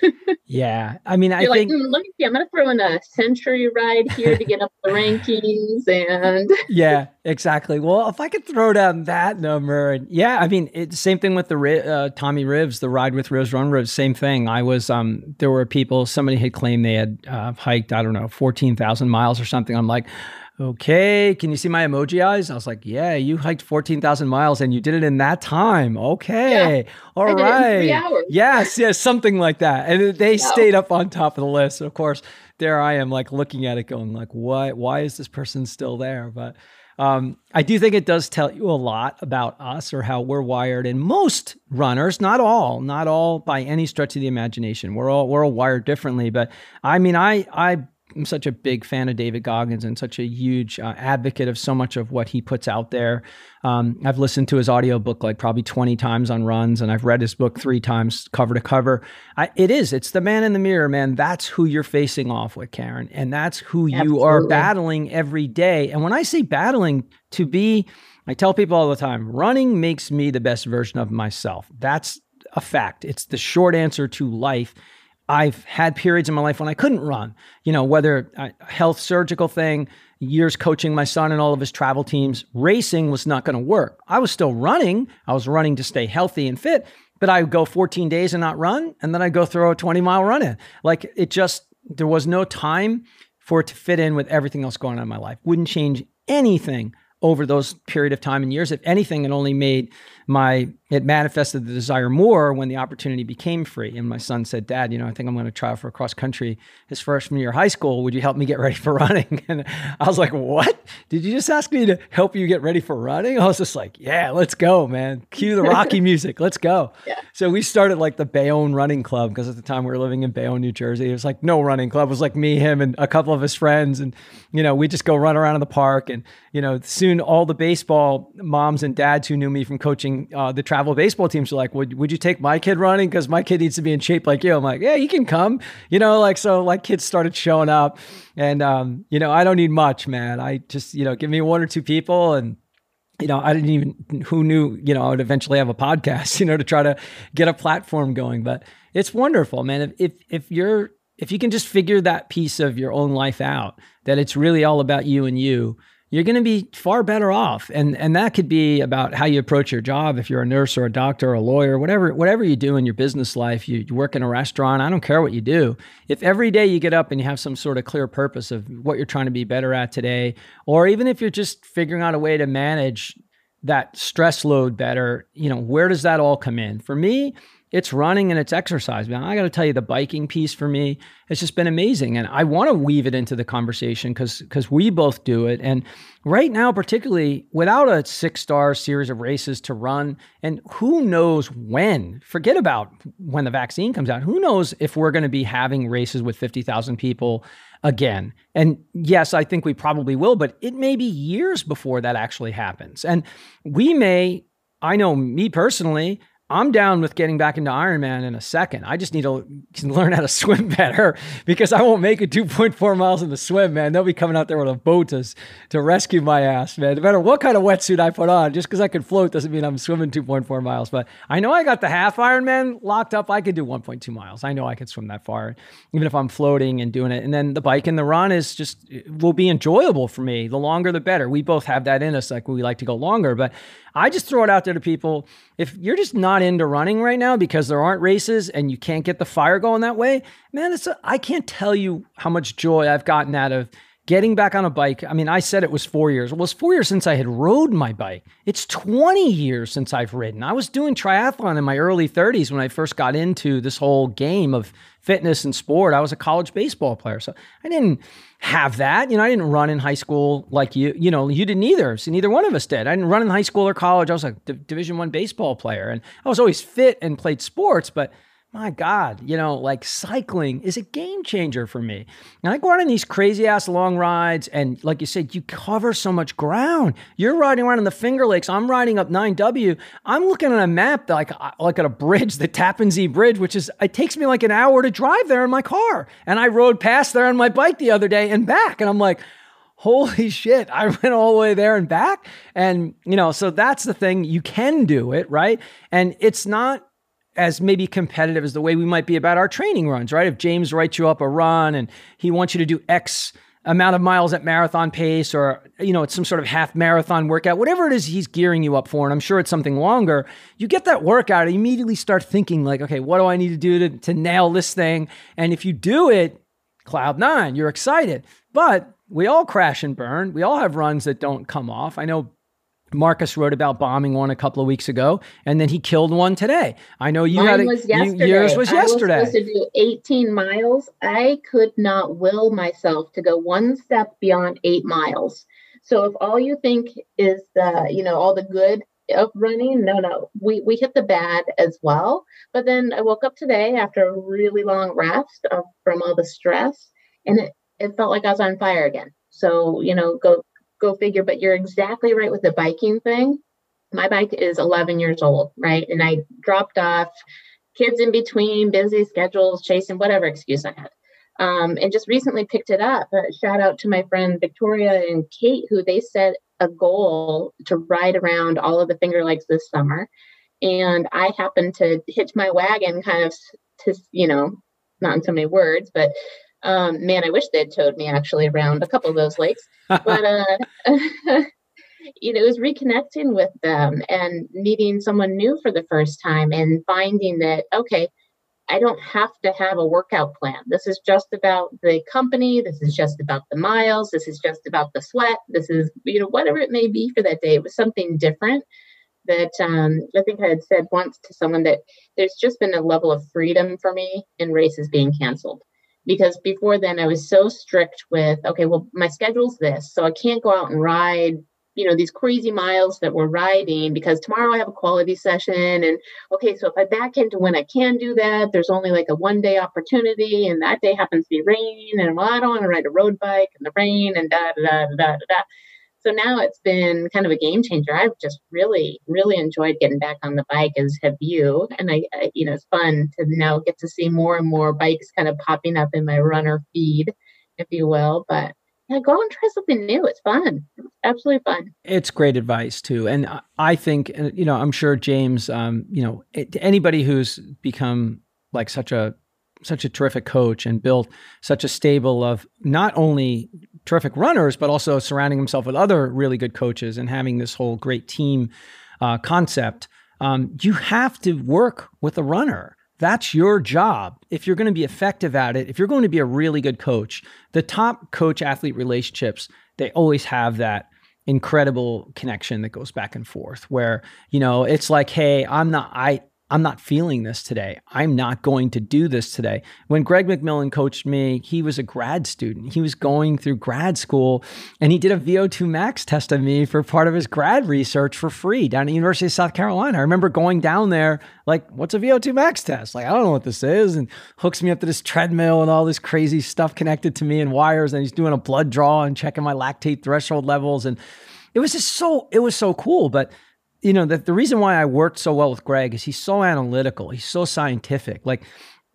*laughs* yeah. I mean, You're I like, think, "Hmm, let me see, I'm going to throw in a century ride here to get up the rankings. And *laughs* yeah, exactly. Well, if I could throw down that number, and yeah, I mean, it's same thing with the uh, Tommy Rivs, the ride with Rivs, run Rivs, same thing. I was, um, there were people, somebody had claimed they had uh, hiked, I don't know, 14,000 miles or something. I'm like, okay, can you see my emoji eyes? I was like, yeah, you hiked 14,000 miles and you did it in that time. Okay. All I did it in three hours. Yes, yes, something like that. And they Yeah. stayed up on top of the list. Of course, there I am, like looking at it, going like, "What? Why is this person still there?" But um, I do think it does tell you a lot about us or how we're wired. And most runners, not all, not all by any stretch of the imagination, we're all we're all wired differently. But I mean, I I am such a big fan of David Goggins and such a huge uh, advocate of so much of what he puts out there. Um, I've listened to his audiobook like probably 20 times on runs, and I've read his book three times cover to cover. I, it is, it's the man in the mirror, man. That's who you're facing off with, Karen. And that's who you are battling every day. And when I say battling, to be, I tell people all the time, running makes me the best version of myself. That's a fact. It's the short answer to life. I've had periods in my life when I couldn't run, you know, whether a health surgical thing, years coaching my son and all of his travel teams, racing was not going to work. I was still running. I was running to stay healthy and fit, but I would go 14 days and not run. And then I'd go throw a 20 mile run in. Like it just, there was no time for it to fit in with everything else going on in my life. Wouldn't change anything over those period of time and years. If anything, it only made my it manifested the desire more when the opportunity became free. And my son said, "Dad, you know, I think I'm going to try for a cross country his freshman year of high school. Would you help me get ready for running?" *laughs* And I was like, "What? Did you just ask me to help you get ready for running?" I was just like, "Yeah, let's go, man. Cue the Rocky *laughs* music. Let's go." Yeah. So we started like the Bayonne Running Club because at the time we were living in Bayonne, New Jersey. It was like no running club. It was like me, him, and a couple of his friends, and you know we just go run around in the park. And you know soon all the baseball moms and dads who knew me from coaching uh, the travel baseball teams like, "Would would you take my kid running? Because my kid needs to be in shape like you." I'm like, "Yeah, you can come." You know, like so like kids started showing up, and um, you know I don't need much, man. I just you know give me one or two people and you know, I didn't even who knew, you know, I would eventually have a podcast, *laughs* you know, to try to get a platform going. But it's wonderful, man. If if if you're if you can just figure that piece of your own life out, that it's really all about you and you, you're going to be far better off. And and that could be about how you approach your job. If you're a nurse or a doctor or a lawyer, whatever whatever you do in your business life, you, you work in a restaurant. I don't care what you do. If every day you get up and you have some sort of clear purpose of what you're trying to be better at today, or even if you're just figuring out a way to manage that stress load better, you know, where does that all come in? For me, it's running and it's exercise. Man, I got to tell you, the biking piece for me has just been amazing, and I want to weave it into the conversation because because we both do it. And right now, particularly without a six star series of races to run, and who knows when? Forget about when the vaccine comes out. Who knows if we're going to be having races with fifty thousand people again. And yes, I think we probably will, but it may be years before that actually happens. And we may, I know me personally, I'm down with getting back into Ironman in a second. I just need to learn how to *laughs* swim better because I won't make it 2.4 miles in the swim, man. They'll be coming out there with a boat to, to rescue my ass, man. No matter what kind of wetsuit I put on, just because I can float doesn't mean I'm swimming 2.4 miles. But I know I got the half Ironman locked up. I could do 1.2 miles. I know I can swim that far, even if I'm floating and doing it. And then the bike and the run is just will be enjoyable for me. The longer, the better. We both have that in us. Like we like to go longer, but I just throw it out there to people. If you're just not into running right now because there aren't races and you can't get the fire going that way, man, it's I can't tell you how much joy I've gotten out of getting back on a bike. I mean, I said it was four years. Well, it was four years since I had rode my bike. It's 20 years since I've ridden. I was doing triathlon in my early 30s when I first got into this whole game of fitness and sport. I was a college baseball player. So I didn't have that. You know, I didn't run in high school like you. You know, you didn't either. So neither one of us did. I didn't run in high school or college. I was a D- Division One baseball player, and I was always fit and played sports. But my God, you know, like cycling is a game changer for me. And I go out on these crazy ass long rides, and like you said, you cover so much ground. You're riding around in the Finger Lakes. I'm riding up 9W. I'm looking at a map like like at a bridge, *laughs* the Tappan Zee Bridge, which is it takes me like an hour to drive there in my car. And I rode past there on my bike the other day and back, and I'm like holy shit, I *laughs* went all the way there and back. And, you know, so that's the thing. You can do it, right? And it's not as maybe competitive as the way we might be about our training runs, right? If James writes you up a run and he wants you to do X amount of miles at marathon pace or you know it's some sort of half marathon workout whatever it is he's gearing you up for and i'm sure it's something longer you get that workout and immediately start thinking like okay what do i need to do to, to nail this thing? And if you do it cloud nine you're excited. But we all crash and burn. We all have runs that don't come off. I know Marcus wrote about bombing one a couple of weeks ago, and then he killed one today. I know you Mine had a, was yesterday. You, yours was I yesterday. was supposed to do 18 miles. I could not will myself to go one step beyond eight miles. So if all you think is the, you know, all the good of running, no, no, we we hit the bad as well. But then I woke up today after a really long rest of, from all the stress, and it it felt like I was on fire again. So you know, go go figure. But you're exactly right with the biking thing. My bike is 11 years old, right? And I dropped off kids in between, busy schedules, chasing whatever excuse I had. Um, and just recently picked it up. Uh, shout out to my friend Victoria and Kate, who they set a goal to ride around all of the Finger Lakes this summer. And I happened to hitch my wagon kind of to, you know, not in so many words, but um, man, I wish they'd towed me actually around a couple of those lakes. but uh, *laughs* you know, it was reconnecting with them and meeting someone new for the first time and finding that okay, I don't have to have a workout plan. This is just about the company. This is just about the miles. This is just about the sweat. This is you know whatever it may be for that day. It was something different that um, I think I had said once to someone that there's just been a level of freedom for me in races being canceled because before then I was so strict with okay, well my schedule's this, so I can't go out and ride you know these crazy miles that we're riding because tomorrow I have a quality session and okay so if I back into when I can do that there's only like a one day opportunity and that day happens to be rain and well I don't want to ride a road bike in the rain and da da da da da da so now it's been kind of a game changer. I've just really, really enjoyed getting back on the bike, as have you. And I, I, you know, it's fun to now get to see more and more bikes kind of popping up in my runner feed, if you will. But yeah, go and try something new. It's fun. It's absolutely fun. It's great advice too, and I think uh, you know I'm sure James, um, you know, anybody who's become like such a such a terrific coach and built such a stable of not only terrific runners, but also surrounding himself with other really good coaches and having this whole great team uh, concept. Um, you have to work with a runner. That's your job. If you're going to be effective at it, if you're going to be a really good coach, the top coach athlete relationships, they always have that incredible connection that goes back and forth where, you know, it's like, hey, I'm not, I, I'm not feeling this today. I'm not going to do this today. When Greg McMillan coached me, he was a grad student. He was going through grad school and he did a VO2 max test on me for part of his grad research for free down at the University of South Carolina. I remember going down there, like, what's a VO2 max test? Like, I don't know what this is. And hooks me up to this treadmill and all this crazy stuff connected to me and wires. And he's doing a blood draw and checking my lactate threshold levels. And it was just so, it was so cool. But you know, the, the reason why I worked so well with Greg is he's so analytical, he's so scientific. Like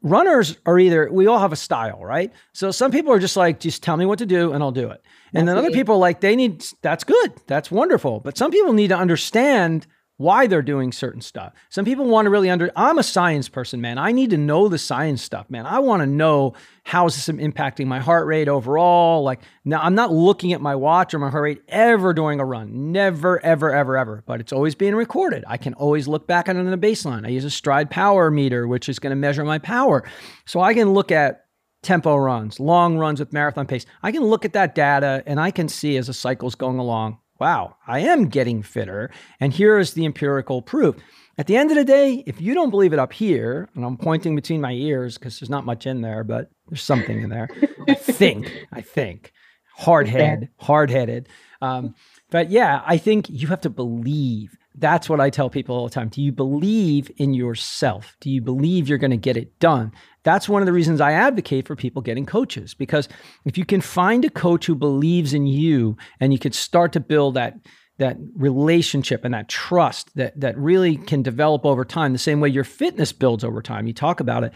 runners are either we all have a style, right? So some people are just like, just tell me what to do and I'll do it. And that's then other people like they need that's good, that's wonderful. But some people need to understand why they're doing certain stuff. Some people want to really under I'm a science person, man. I need to know the science stuff, man. I want to know how is this impacting my heart rate overall? Like now I'm not looking at my watch or my heart rate ever during a run. Never ever ever ever, but it's always being recorded. I can always look back on it in the baseline. I use a Stryd power meter which is going to measure my power. So I can look at tempo runs, long runs with marathon pace. I can look at that data and I can see as the cycle's going along wow, I am getting fitter. And here is the empirical proof. At the end of the day, if you don't believe it up here, and I'm pointing between my ears because there's not much in there, but there's something in there. I *laughs* think, I think, hard head, hard headed. Um, but yeah, I think you have to believe. That's what I tell people all the time. Do you believe in yourself? Do you believe you're going to get it done? That's one of the reasons I advocate for people getting coaches because if you can find a coach who believes in you and you can start to build that that relationship and that trust that that really can develop over time the same way your fitness builds over time. You talk about it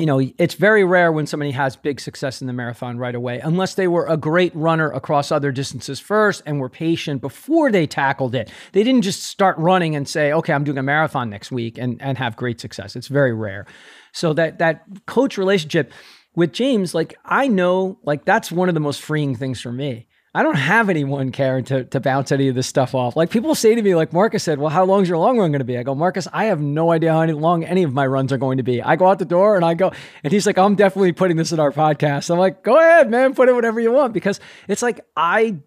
you know, it's very rare when somebody has big success in the marathon right away, unless they were a great runner across other distances first and were patient before they tackled it. They didn't just start running and say, okay, I'm doing a marathon next week and, and have great success. It's very rare. So that that coach relationship with James, like I know, like that's one of the most freeing things for me I don't have anyone, Karen, to, to bounce any of this stuff off. Like people say to me, like Marcus said, well, how long is your long run going to be? I go, Marcus, I have no idea how long any of my runs are going to be. I go out the door and I go, and he's like, I'm definitely putting this in our podcast. I'm like, go ahead, man, put it whatever you want. Because it's like, I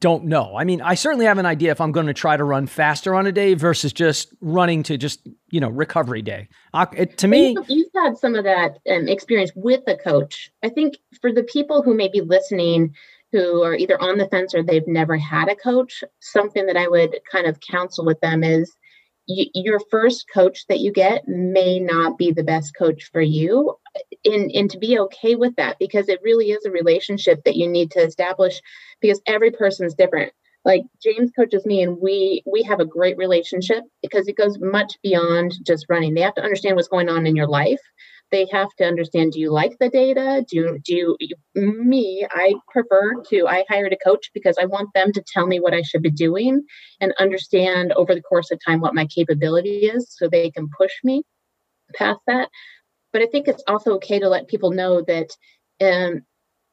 don't know. I mean, I certainly have an idea if I'm going to try to run faster on a day versus just running to just, you know, recovery day. I, it, to me, you've had some of that um, experience with a coach. I think for the people who may be listening, who are either on the fence or they've never had a coach, something that I would kind of counsel with them is your first coach that you get may not be the best coach for you and, and to be okay with that because it really is a relationship that you need to establish because every person is different. Like james coaches me and we we have a great relationship because it goes much beyond just running. They have to understand what's going on in your life they have to understand do you like the data? Do do you, me i prefer to i hired a coach because i want them to tell me what i should be doing and understand over the course of time what my capability is so they can push me past that. But i think it's also okay to let people know that um,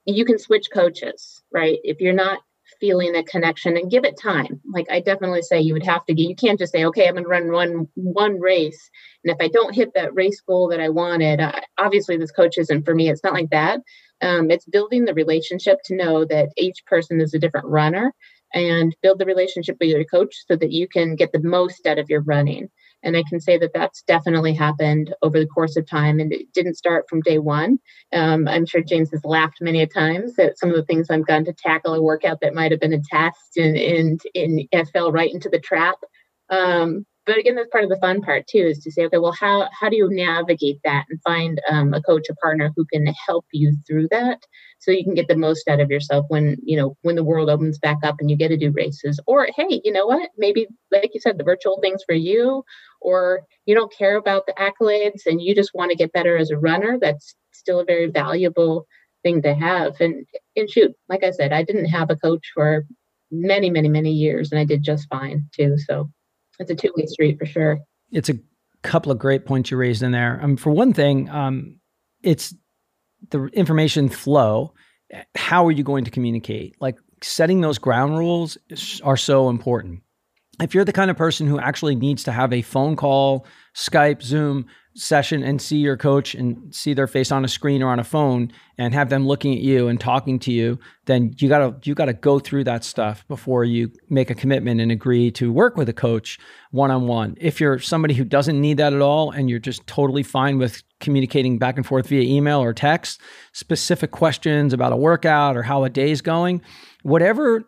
you can switch coaches right? If you're not feeling a connection and give it time. Like i definitely say you would have to get you can't just say okay i'm going to run one one race and if i don't hit that race goal that i wanted uh, obviously this coach isn't for me it's not like that. Um, it's building the relationship to know that each person is a different runner and build the relationship with your coach so that you can get the most out of your running and I can say that that's definitely happened over the course of time. And it didn't start from day one. Um, I'm sure James has laughed many a times at some of the things I've gone to tackle a workout that might have been a test and, and, and fell right into the trap. Um, but again, that's part of the fun part too, is to say, okay, well, how how do you navigate that and find um, a coach, a partner who can help you through that, so you can get the most out of yourself when you know when the world opens back up and you get to do races. Or hey, you know what? Maybe like you said, the virtual things for you, or you don't care about the accolades and you just want to get better as a runner. That's still a very valuable thing to have. And and shoot, like I said, I didn't have a coach for many, many, many years, and I did just fine too. So it's a two-way street for sure. It's a couple of great points you raised in there. Um, for one thing, um, it's the information flow. How are you going to communicate? Like setting those ground rules are so important. If you're the kind of person who actually needs to have a phone call, Skype, Zoom session and see your coach and see their face on a screen or on a phone and have them looking at you and talking to you, then you got to you got to go through that stuff before you make a commitment and agree to work with a coach one on one. If you're somebody who doesn't need that at all and you're just totally fine with communicating back and forth via email or text, specific questions about a workout or how a day's going, whatever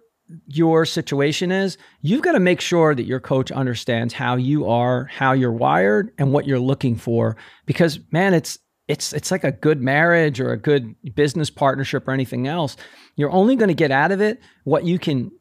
your situation is, you've got to make sure that your coach understands how you are, how you're wired, and what you're looking for. Because man, it's it's it's like a good marriage or a good business partnership or anything else. You're only going to get out of it what you can,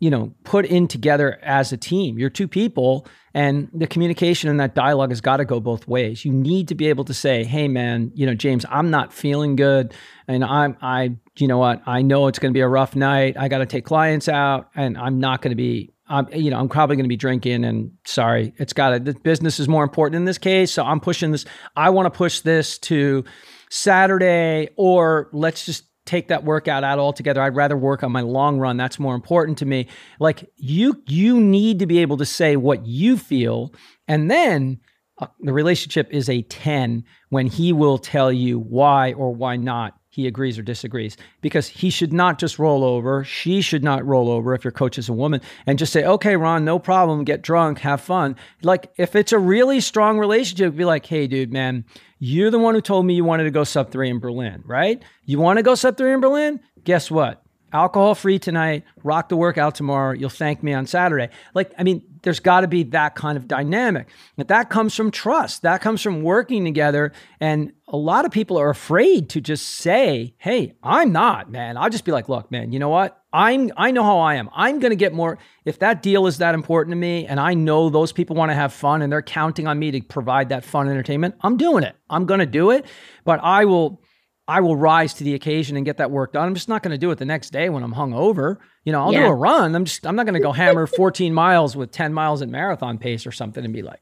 you know, put in together as a team. You're two people and the communication and that dialogue has got to go both ways. You need to be able to say, "Hey man, you know, James, I'm not feeling good and I'm I you know what? I know it's going to be a rough night. I got to take clients out and I'm not going to be I'm, you know, I'm probably going to be drinking and sorry, it's got to, the business is more important in this case. So I'm pushing this. I want to push this to Saturday or let's just take that workout out altogether. I'd rather work on my long run. That's more important to me. Like you, you need to be able to say what you feel and then uh, the relationship is a 10 when he will tell you why or why not he agrees or disagrees because he should not just roll over. She should not roll over if your coach is a woman and just say, okay, Ron, no problem. Get drunk, have fun. Like if it's a really strong relationship, be like, hey, dude, man, you're the one who told me you wanted to go sub three in Berlin, right? You want to go sub three in Berlin? Guess what? Alcohol free tonight, rock the workout tomorrow. You'll thank me on Saturday. Like, I mean, there's got to be that kind of dynamic. But that comes from trust. That comes from working together. And a lot of people are afraid to just say, "Hey, I'm not, man." I'll just be like, "Look, man, you know what? I'm I know how I am. I'm going to get more if that deal is that important to me and I know those people want to have fun and they're counting on me to provide that fun entertainment, I'm doing it. I'm going to do it, but I will I will rise to the occasion and get that work done. I'm just not going to do it the next day when I'm hungover. You know, I'll yeah. do a run. I'm just I'm not going to go hammer *laughs* 14 miles with 10 miles at marathon pace or something and be like,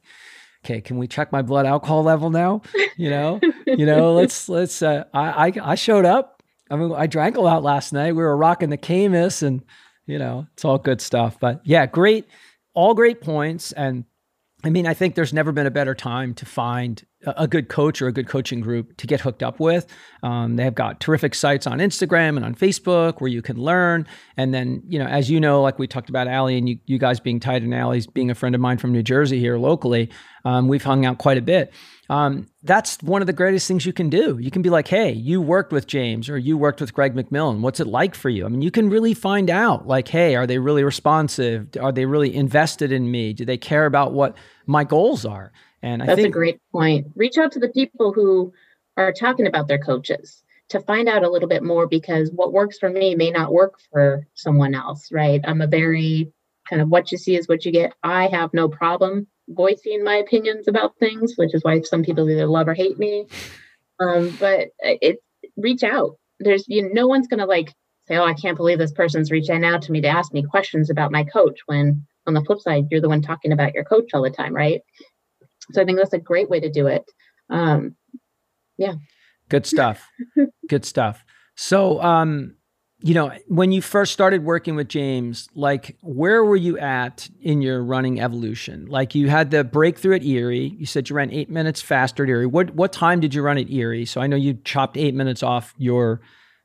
okay, can we check my blood alcohol level now? You know, you know, *laughs* let's let's. Uh, I, I I showed up. I mean, I drank a lot last night. We were rocking the Camus, and you know, it's all good stuff. But yeah, great, all great points. And I mean, I think there's never been a better time to find a good coach or a good coaching group to get hooked up with. Um, they've got terrific sites on Instagram and on Facebook where you can learn. And then, you know, as you know, like we talked about Allie and you, you guys being tight in Allie's being a friend of mine from New Jersey here locally, um, we've hung out quite a bit. Um, that's one of the greatest things you can do. You can be like, hey, you worked with James or you worked with Greg McMillan. What's it like for you? I mean, you can really find out like, hey, are they really responsive? Are they really invested in me? Do they care about what my goals are? And I that's think, a great point. Reach out to the people who are talking about their coaches to find out a little bit more because what works for me may not work for someone else, right? I'm a very kind of what you see is what you get. I have no problem voicing my opinions about things, which is why some people either love or hate me. Um, but it reach out. There's you know, no one's gonna like say, "Oh, I can't believe this person's reaching out to me to ask me questions about my coach." When on the flip side, you're the one talking about your coach all the time, right? So I think that's a great way to do it. Um, yeah. Good stuff. *laughs* Good stuff. So, um, you know, when you first started working with James, like where were you at in your running evolution? Like you had the breakthrough at Erie. You said you ran eight minutes faster at Erie. What what time did you run at Erie? So I know you chopped eight minutes off your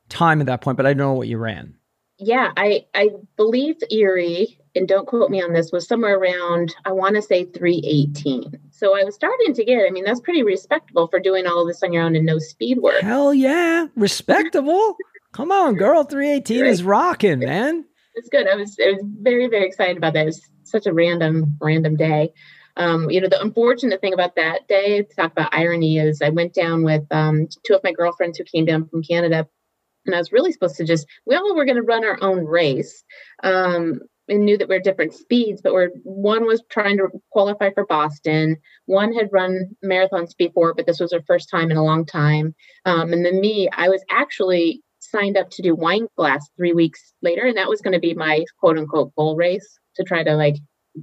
time at that point, but I don't know what you ran. Yeah, I I believe Erie and don't quote me on this, was somewhere around, I want to say 318. So I was starting to get, I mean, that's pretty respectable for doing all of this on your own and no speed work. Hell yeah. Respectable. Come on, girl. 318 right. is rocking, man. It's good. I was, I was very, very excited about that. It was such a random, random day. Um, you know, the unfortunate thing about that day, to talk about irony, is I went down with um, two of my girlfriends who came down from Canada and I was really supposed to just we all were going to run our own race. Um, and knew that we are different speeds, but we're one was trying to qualify for Boston. One had run marathons before, but this was her first time in a long time. Um, and then me, I was actually signed up to do Wineglass three weeks later, and that was going to be my quote unquote goal race to try to like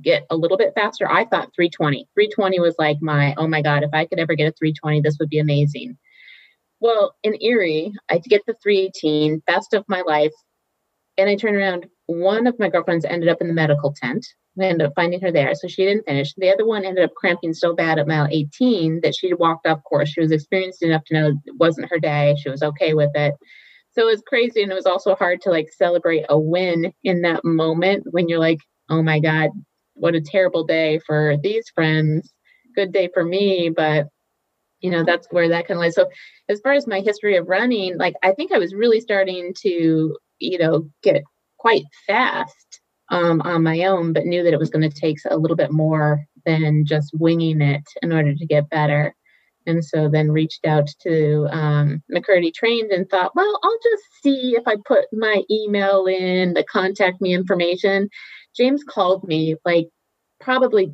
get a little bit faster. I thought 320. 320 was like my oh my god, if I could ever get a 320, this would be amazing. Well, in Erie, I get the 318, best of my life. And I turn around, one of my girlfriends ended up in the medical tent. I ended up finding her there, so she didn't finish. The other one ended up cramping so bad at mile 18 that she walked off course. She was experienced enough to know it wasn't her day. She was okay with it. So it was crazy, and it was also hard to like celebrate a win in that moment when you're like, "Oh my god, what a terrible day for these friends. Good day for me, but you know that's where that kind of lies. So as far as my history of running, like I think I was really starting to you know get quite fast um, on my own, but knew that it was going to take a little bit more than just winging it in order to get better. And so then reached out to um, McKirdy Trained and thought, well, I'll just see if I put my email in, the contact me information. James called me like probably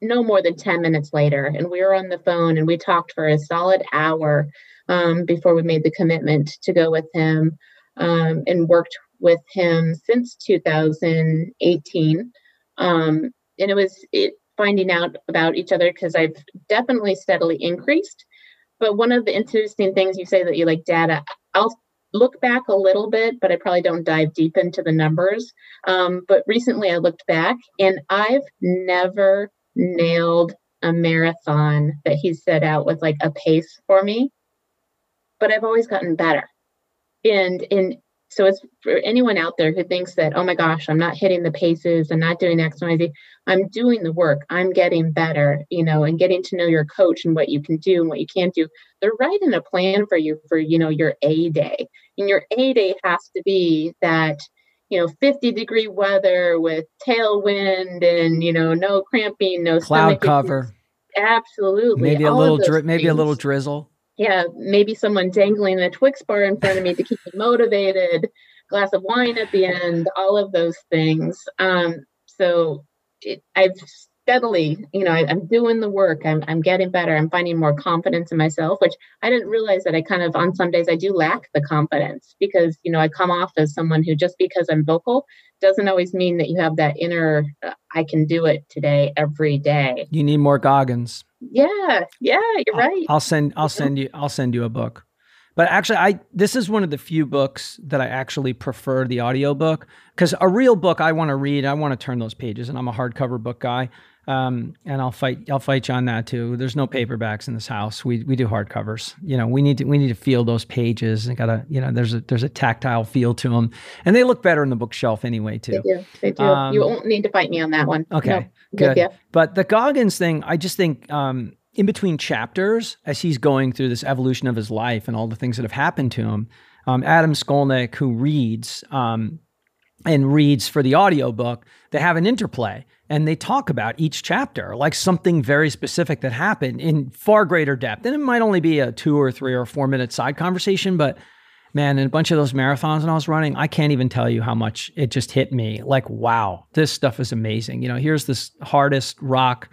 no more than 10 minutes later, and we were on the phone and we talked for a solid hour um, before we made the commitment to go with him um, and worked with him since 2018. Um, and it was it, finding out about each other because I've definitely steadily increased. But one of the interesting things you say that you like data, I'll look back a little bit, but I probably don't dive deep into the numbers. Um, but recently I looked back and I've never nailed a marathon that he set out with like a pace for me, but I've always gotten better. And in so it's for anyone out there who thinks that, oh my gosh, I'm not hitting the paces, I'm not doing X, Y, Z. I'm doing the work. I'm getting better, you know, and getting to know your coach and what you can do and what you can't do. They're writing a plan for you for, you know, your A day. And your A day has to be that, you know, 50 degree weather with tailwind and, you know, no cramping, no cloud cover. Absolutely. Maybe a little dri- maybe a little drizzle yeah, maybe someone dangling a Twix bar in front of me to keep me motivated, glass of wine at the end, all of those things. Um, so it, I've steadily, you know, I, am doing the work. I'm, I'm getting better. I'm finding more confidence in myself, which I didn't realize that I kind of on some days I do lack the confidence because, you know, I come off as someone who just because I'm vocal doesn't always mean that you have that inner, uh, I can do it today every day. You need more Goggins. Yeah, yeah, you're right. I'll send I'll send you I'll send you a book. But actually I this is one of the few books that I actually prefer the audiobook cuz a real book I want to read, I want to turn those pages and I'm a hardcover book guy. Um, and I'll fight I'll fight you on that too. There's no paperbacks in this house. We we do hardcovers. You know, we need to we need to feel those pages and gotta you know there's a there's a tactile feel to them, and they look better in the bookshelf anyway too. They do. They do. Um, you won't need to fight me on that one. Okay, no, good. good. But the Goggins thing, I just think um, in between chapters, as he's going through this evolution of his life and all the things that have happened to him, um, Adam Skolnick, who reads um, and reads for the audiobook, they have an interplay and they talk about each chapter like something very specific that happened in far greater depth. And it might only be a two or three or four minute side conversation, but man, in a bunch of those marathons when I was running, I can't even tell you how much it just hit me. Like, wow, this stuff is amazing. You know, here's this hardest rock,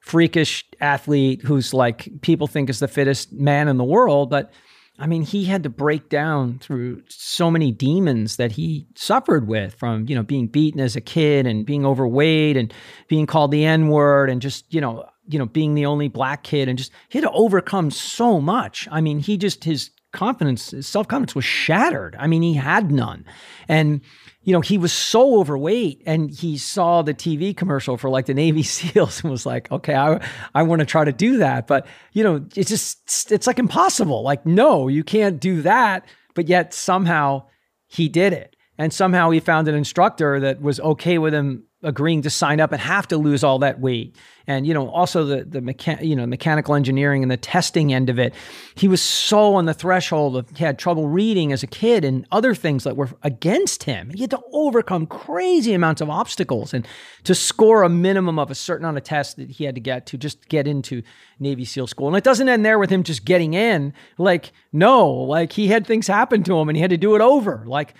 freakish athlete who's like people think is the fittest man in the world, but I mean, he had to break down through so many demons that he suffered with from, you know, being beaten as a kid and being overweight and being called the N word and just, you know, you know, being the only black kid and just he had to overcome so much. I mean, he just his confidence, his self-confidence was shattered. I mean, he had none. And you know, he was so overweight and he saw the TV commercial for like the Navy *laughs* SEALs and was like, okay, I, I want to try to do that. But, you know, it's just, it's like impossible. Like, no, you can't do that. But yet somehow he did it. And somehow he found an instructor that was okay with him agreeing to sign up and have to lose all that weight. And you know, also the the mecha- you know mechanical engineering and the testing end of it. He was so on the threshold of he had trouble reading as a kid and other things that were against him. He had to overcome crazy amounts of obstacles and to score a minimum of a certain amount of tests that he had to get to just get into Navy SEAL school. And it doesn't end there with him just getting in. Like no, like he had things happen to him and he had to do it over. Like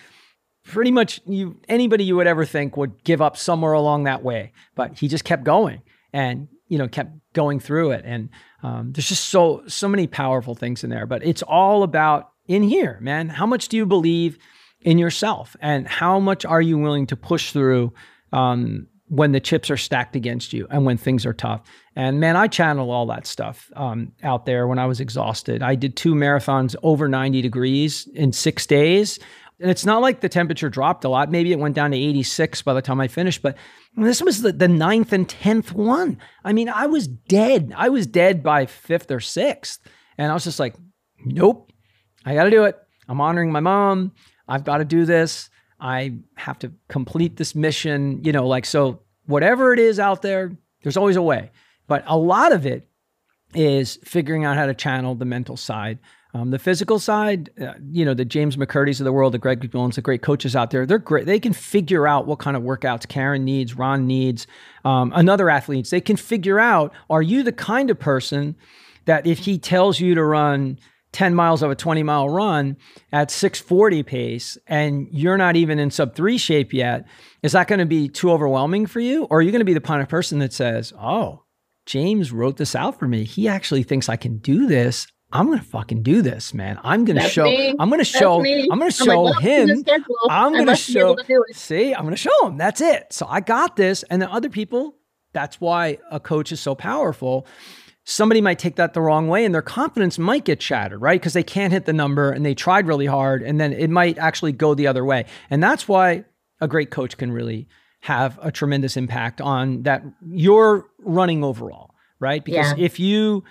pretty much you anybody you would ever think would give up somewhere along that way. But he just kept going and you know kept going through it. And um, there's just so so many powerful things in there. But it's all about in here man. How much do you believe in yourself? And how much are you willing to push through um, when the chips are stacked against you and when things are tough? And man i channel all that stuff um, out there when i was exhausted. I did two marathons over 90 degrees in six days and it's not like the temperature dropped a lot. Maybe it went down to 86 by the time I finished, but this was the, the ninth and 10th one. I mean, I was dead. I was dead by fifth or sixth. And I was just like, nope, I got to do it. I'm honoring my mom. I've got to do this. I have to complete this mission. You know, like, so whatever it is out there, there's always a way. But a lot of it is figuring out how to channel the mental side um, the physical side, uh, you know, the James McKirdy's of the world, the Greg McMillans, the great coaches out there, they're great. They can figure out what kind of workouts Karen needs, Ron needs, um, another athletes. They can figure out, are you the kind of person that if he tells you to run 10 miles of a 20 mile run at 640 pace and you're not even in sub three shape yet, is that going to be too overwhelming for you? Or are you going to be the kind of person that says, oh, James wrote this out for me. He actually thinks I can do this. I'm gonna fucking do this, man. I'm gonna That's show. Me. I'm gonna show. I'm gonna show I'm him. I'm gonna show. See, I'm gonna show him. That's it. So I got this, and then other people. That's why a coach is so powerful. Somebody might take that the wrong way, and their confidence might get shattered, right? Because they can't hit the number, and they tried really hard, and then it might actually go the other way. And that's why a great coach can really have a tremendous impact on that. You're running overall, right? Because yeah. if you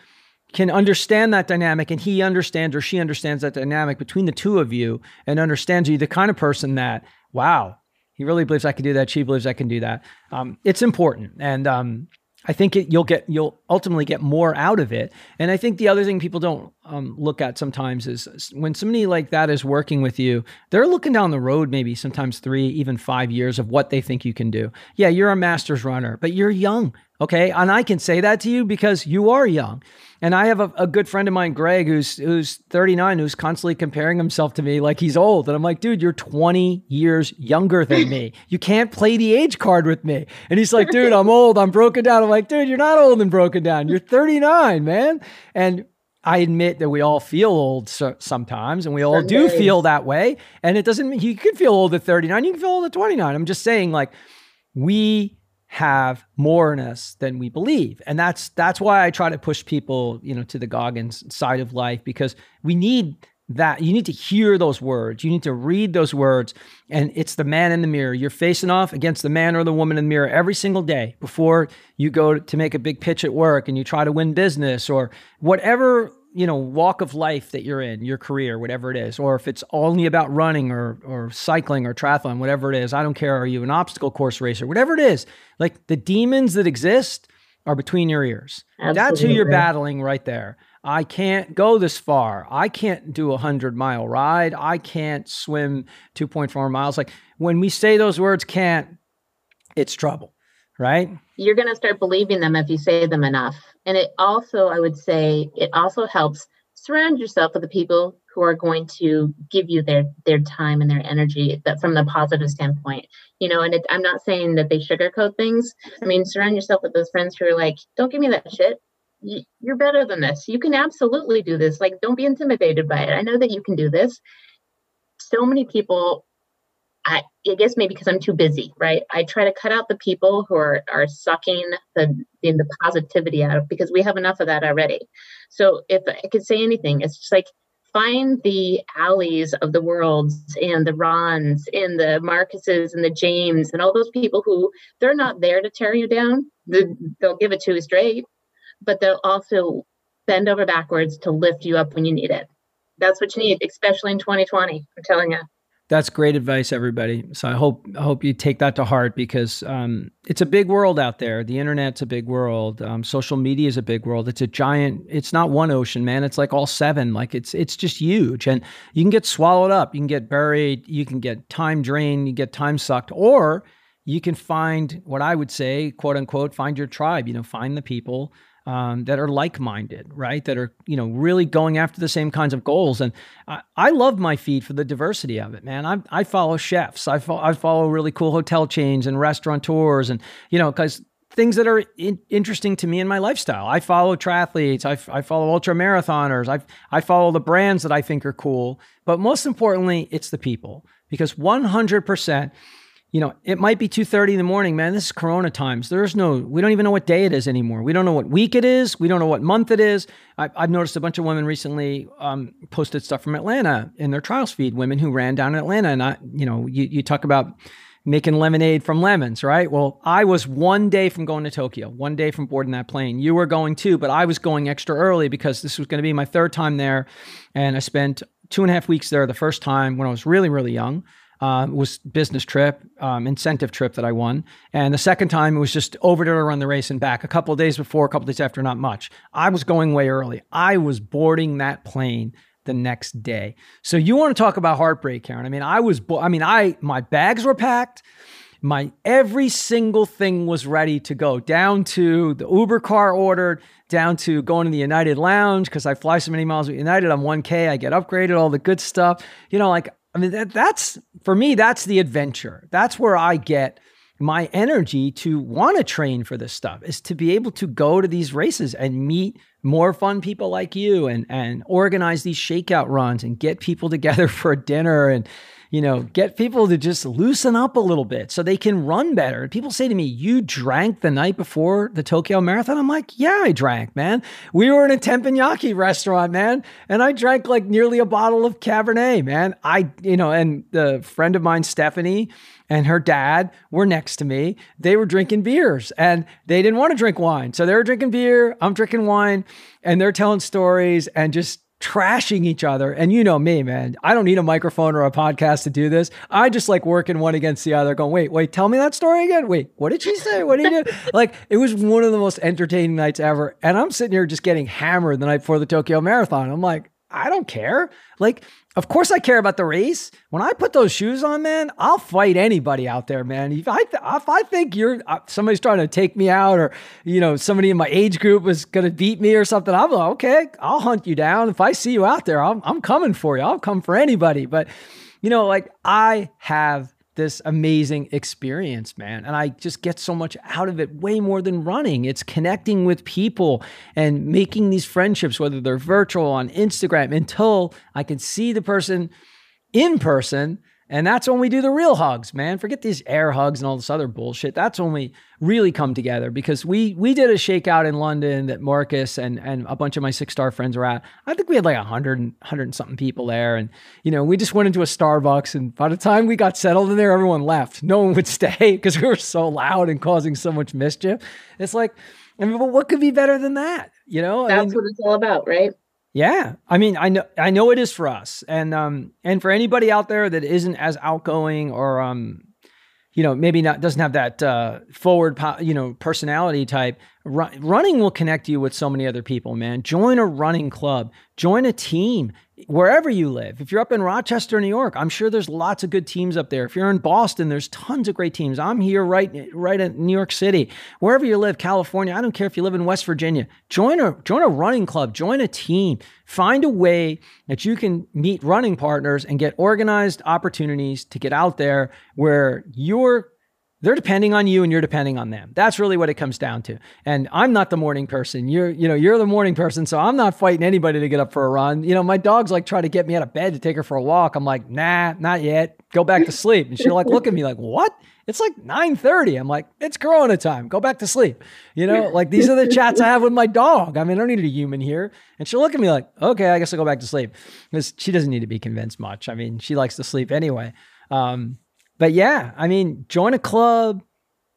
can understand that dynamic and he understands or she understands that dynamic between the two of you and understands you the kind of person that wow he really believes i can do that she believes i can do that um, it's important and um, I think it, you'll get you'll ultimately get more out of it. And I think the other thing people don't um, look at sometimes is when somebody like that is working with you, they're looking down the road, maybe sometimes three, even five years of what they think you can do. Yeah, you're a master's runner, but you're young. Okay. And I can say that to you because you are young. And I have a, a, good friend of mine, Greg, who's who's 39, who's constantly comparing himself to me like he's old. And I'm like, dude, you're 20 years younger than me. You can't play the age card with me. And he's like, dude, I'm old. I'm broken down. I'm like, dude, you're not old and broken down. You're 39, man. And I admit that we all feel old so, sometimes, and we all do feel that way. And it doesn't mean you can feel old at 39, you can feel old at 29. I'm just saying, like, we have more in us than we believe. And that's that's why i try to push people you know to the goggins side of life because we need that. You need to hear those words. You need to read those words. And it's the man in the mirror. You're facing off against the man or the woman in the mirror every single day before you go to make a big pitch at work and you try to win business or whatever you know walk of life that you're in your career whatever it is or if it's only about running or or cycling or triathlon whatever it is i don't care are you an obstacle course racer whatever it is like the demons that exist are between your ears. Absolutely. that's who you're battling right there. I can't go this far. I can't do a 100 mile ride. I can't swim 2.4 miles. Like when we say those words can't it's trouble right? You're going to start believing them if you say them enough and it also, I would say, it also helps surround yourself with the people who are going to give you their their time and their energy that from the positive standpoint you know and it, i'm not saying that they sugarcoat things. I mean surround yourself with those friends who are like don't give me that shit. You're better than this. You can absolutely do this. Like don't be intimidated by it. I know that you can do this. So many people I, I guess maybe because I'm too busy, right? I try to cut out the people who are are sucking the the positivity out of because we have enough of that already. So if I could say anything, it's just like find the alleys of the worlds and the Rons and the Marcuses and the James and all those people who they're not there to tear you down. They'll give it to you straight, but they'll also bend over backwards to lift you up when you need it. That's what you need, especially in 2020. I'm telling you. That's great advice, everybody. So I hope I hope you take that to heart because um, it's a big world out there. The internet's a big world. Um, social media is a big world. It's a giant. It's not one ocean, man. It's like all seven. Like it's it's just huge, and you can get swallowed up. You can get buried. You can get time drained. You get time sucked, or you can find what I would say, quote unquote, find your tribe. You know, find the people um, that are like-minded, right? That are you know really going after the same kinds of goals. And I, I love my feed for the diversity of it, man. I, I follow chefs, I, fo- I follow really cool hotel chains and restaurateurs, and you know because things that are in- interesting to me in my lifestyle. I follow triathletes, I, f- I follow ultra marathoners, I, I follow the brands that I think are cool. But most importantly, it's the people because 100% you know, it might be 2:30 in the morning, man. This is corona times. There's no we don't even know what day it is anymore. We don't know what week it is. We don't know what month it is. I, have noticed a bunch of women recently um, posted stuff from Atlanta in their trials feed, women who ran down in Atlanta. And I, you know, you, you talk about making lemonade from lemons, right? Well, I was one day from going to Tokyo, one day from boarding that plane. You were going too, but I was going extra early because this was going to be my third time there. And I spent two and a half weeks there the first time when I was really, really young uh, was business trip, um, incentive trip that I won. And the second time it was just over to run the race and back. A couple of days before, a couple of days after, not much. I was going way early. I was boarding that plane the next day. So you want to talk about heartbreak, Karen? I mean, I was. Bo- I mean, I my bags were packed. My every single thing was ready to go, down to the Uber car ordered, down to going to the United Lounge because I fly so many miles with United. I'm 1K. I get upgraded, all the good stuff. You know, like I mean, that, that's for me, that's the adventure. That's where I get my energy to want to train for this stuff is to be able to go to these races and meet more fun people like you and and organize these shakeout runs and get people *laughs* together for dinner and you know, get people to just loosen up a little bit so they can run better. People say to me, You drank the night before the Tokyo Marathon? I'm like, Yeah, I drank, man. We were in a teppanyaki restaurant, man. And I drank like nearly a bottle of Cabernet, man. I, you know, and the friend of mine, Stephanie, and her dad were next to me. They were drinking beers and they didn't want to drink wine. So they were drinking beer, I'm drinking wine, and they're telling stories and just trashing each other. And you know me, man. I don't need a microphone or a podcast to do this. I just like working one against the other, going, wait, wait, tell me that story again. Wait, what did she say? What did you do? *laughs* like, it was one of the most entertaining nights ever. And I'm sitting here just getting hammered the night before the Tokyo Marathon. I'm like, I don't care. Like, of course I care about the race. When I put those shoes on, man, I'll fight anybody out there, man. If I, th- if I think you're uh, somebody's trying to take me out, or you know somebody in my age group is gonna beat me or something, I'm like, okay, I'll hunt you down. If I see you out there, I'm, I'm coming for you. I'll come for anybody. But you know, like I have this amazing experience, man. And I just get so much out of it, way more than running. It's connecting with people and making these friendships, whether they're virtual on Instagram, until I can see the person in person and that's when we do the real hugs, man. Forget these air hugs and all this other bullshit. That's when we really come together because we we did a shakeout in London that Marcus and and a bunch of my six star friends were at. I think we had like a hundred and hundred and something people there, and you know we just went into a Starbucks, and by the time we got settled in there, everyone left. No one would *laughs* stay because we were so loud and causing so much mischief. It's like, I mean, but what could be better than that? You know, that's I mean, what it's all about, right? Yeah, I mean, I know, I know it is for us, and um, and for anybody out there that isn't as outgoing or um, you know, maybe not doesn't have that uh, forward, you know, personality type. running will connect you with so many other people, man. Join a running club, join a team wherever you live. If you're up in Rochester, New York, I'm sure there's lots of good teams up there. If you're in Boston, there's tons of great teams. I'm here right right in New York City. Wherever you live, California, I don't care if you live in West Virginia. Join a join a running club, join a team. Find a way that you can meet running partners and get organized opportunities to get out there where you're they're depending on you and you're depending on them. That's really what it comes down to. And I'm not the morning person. You're, you know, you're the morning person. So I'm not fighting anybody to get up for a run. You know, my dog's like trying to get me out of bed to take her for a walk. I'm like, nah, not yet. Go back to sleep. And she'll like look at me like, what? It's like 9:30. I'm like, it's Corona time. Go back to sleep. You know, like these are the chats I have with my dog. I mean, I don't need a human here. And she'll look at me like, okay, I guess I'll go back to sleep. Because she doesn't need to be convinced much. I mean, she likes to sleep anyway. Um, but yeah, I mean, join a club,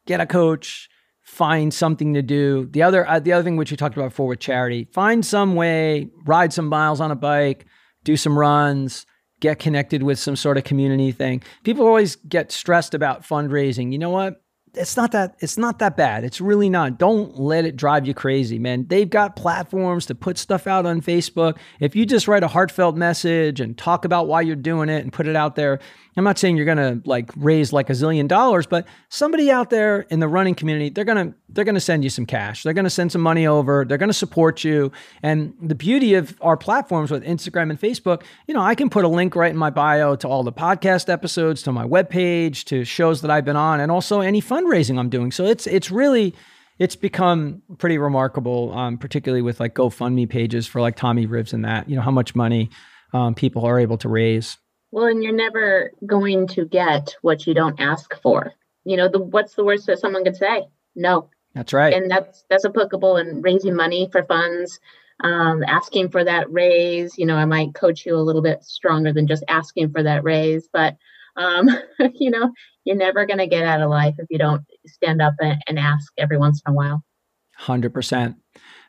get a coach, find something to do. The other uh, the other thing which we talked about before with charity, find some way, ride some miles on a bike, do some runs, get connected with some sort of community thing. People always get stressed about fundraising. You know what? It's not that it's not that bad. It's really not. Don't let it drive you crazy, man. They've got platforms to put stuff out on Facebook. If you just write a heartfelt message and talk about why you're doing it and put it out there, I'm not saying you're to like raise like a zillion dollars, but somebody out there in the running community, they're to they're to send you some cash. They're to send some money over. They're to support you. And the beauty of our platforms with Instagram and Facebook, you know, I can put a link right in my bio to all the podcast episodes, to my webpage, to shows that I've been on, and also any fundraising I'm doing. So it's it's really it's become pretty remarkable, um, particularly with like GoFundMe pages for like Tommy Rivs and that. You know how much money um, people are able to raise. Well, and you're never going to get what you don't ask for. You know, the what's the worst that someone could say? No. That's right. And that's that's applicable in raising money for funds, um, asking for that raise. You know, I might coach you a little bit stronger than just asking for that raise, but um, *laughs* you know, you're never going to get out of life if you don't stand up and, and ask every once in a while. Hundred percent.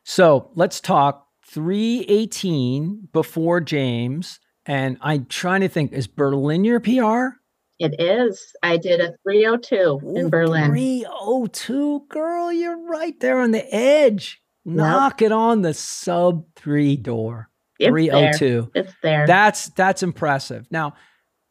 So let's talk 318 before James and I'm trying to think, is Berlin your PR? It is. I did a 302 Ooh, in Berlin. 302, girl, you're right there on the edge. Yep. Knock it on the sub three door. It's 302. There. It's there. That's that's impressive. Now,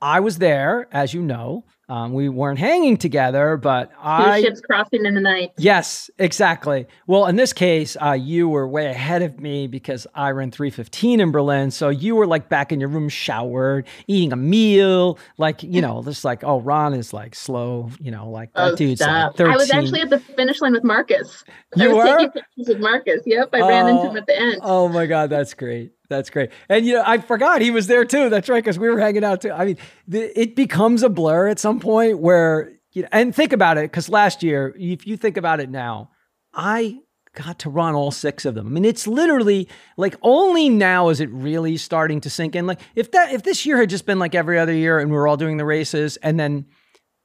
I was there, as you know. Um, we weren't hanging together, but I ships crossing in the night. Yes, exactly. Well, in this case, uh, you were way ahead of me because I ran 315 in Berlin. So you were like back in your room, showered, eating a meal, like you know, just like oh, Ron is like slow, you know, like that oh, dude's like 13. I was actually at the finish line with Marcus. You I was were taking pictures with Marcus. Yep, I oh, ran into him at the end. Oh my god, that's great. That's great. And you know, I forgot he was there too. That's right, because we were hanging out too. I mean, the, it becomes a blur at some point where you know, and think about it, because last year, if you think about it now, I got to run all six of them. I mean, it's literally like only now is it really starting to sink in. Like if that if this year had just been like every other year and we were all doing the races and then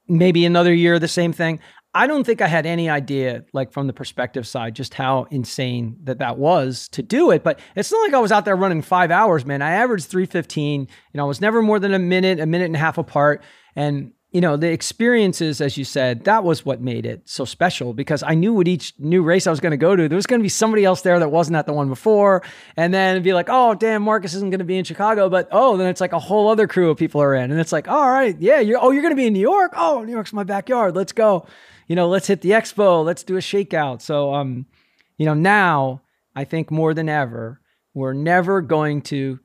maybe another year the same thing, I don't think I had any idea, like from the perspective side, just how insane that that was to do it. But it's not like I was out there running five hours, man. I averaged 315. You know, I was never more than a minute, a minute and a half apart. And, you know, the experiences, as you said, that was what made it so special because I knew with each new race I was going to go to, there was going to be somebody else there that wasn't at the one before. And then be like, oh, damn, Marcus isn't going to be in Chicago. But oh, then it's like a whole other crew of people are in. And it's like, all right, yeah, you're, oh, you're going to be in New York? Oh, New York's my backyard. Let's go you know, let's hit the expo, let's do a shakeout. So, um, you know, now I think more than ever, we're never going to,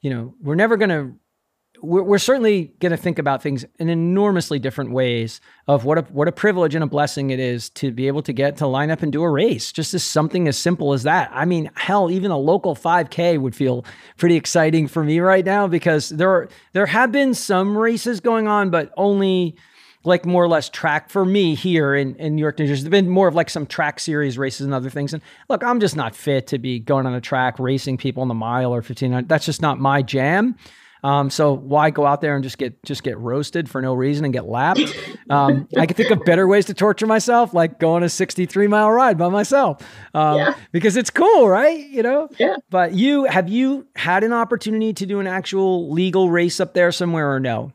you know, we're never going to, we're, we're certainly going to think about things in enormously different ways of what a, what a privilege and a blessing it is to be able to get to line up and do a race. Just as something as simple as that. I mean, hell, even a local 5K would feel pretty exciting for me right now because there are, there have been some races going on, but only, like more or less track for me here in, in New York, New Jersey. There's been more of like some track series races and other things. And look, I'm just not fit to be going on a track racing people in the mile or 1500. That's just not my jam. Um, so why go out there and just get just get roasted for no reason and get lapped? Um, I can think of better ways to torture myself, like going a 63 mile ride by myself, um, yeah. because it's cool, right? You know. Yeah. But you have you had an opportunity to do an actual legal race up there somewhere or no?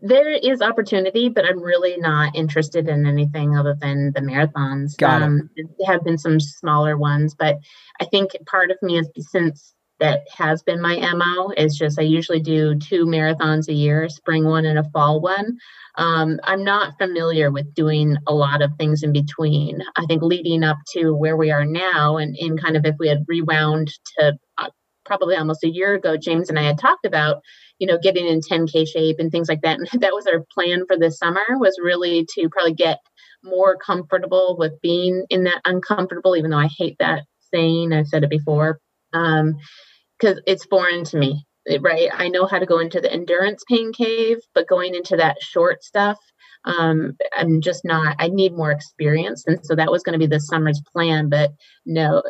There is opportunity, but I'm really not interested in anything other than the marathons. Got um, There have been some smaller ones, but I think part of me is since that has been my MO is just I usually do two marathons a year, spring one and a fall one. Um, I'm not familiar with doing a lot of things in between. I think leading up to where we are now, and in kind of if we had rewound to uh, probably almost a year ago, James and I had talked about you know, getting in 10K shape and things like that. And *laughs* that was our plan for this summer was really to probably get more comfortable with being in that uncomfortable, even though I hate that saying. I've said it before. Um, because it's foreign to me, right? I know how to go into the endurance pain cave, but going into that short stuff, um, I'm just not, I need more experience. And so that was going to be the summer's plan. But no,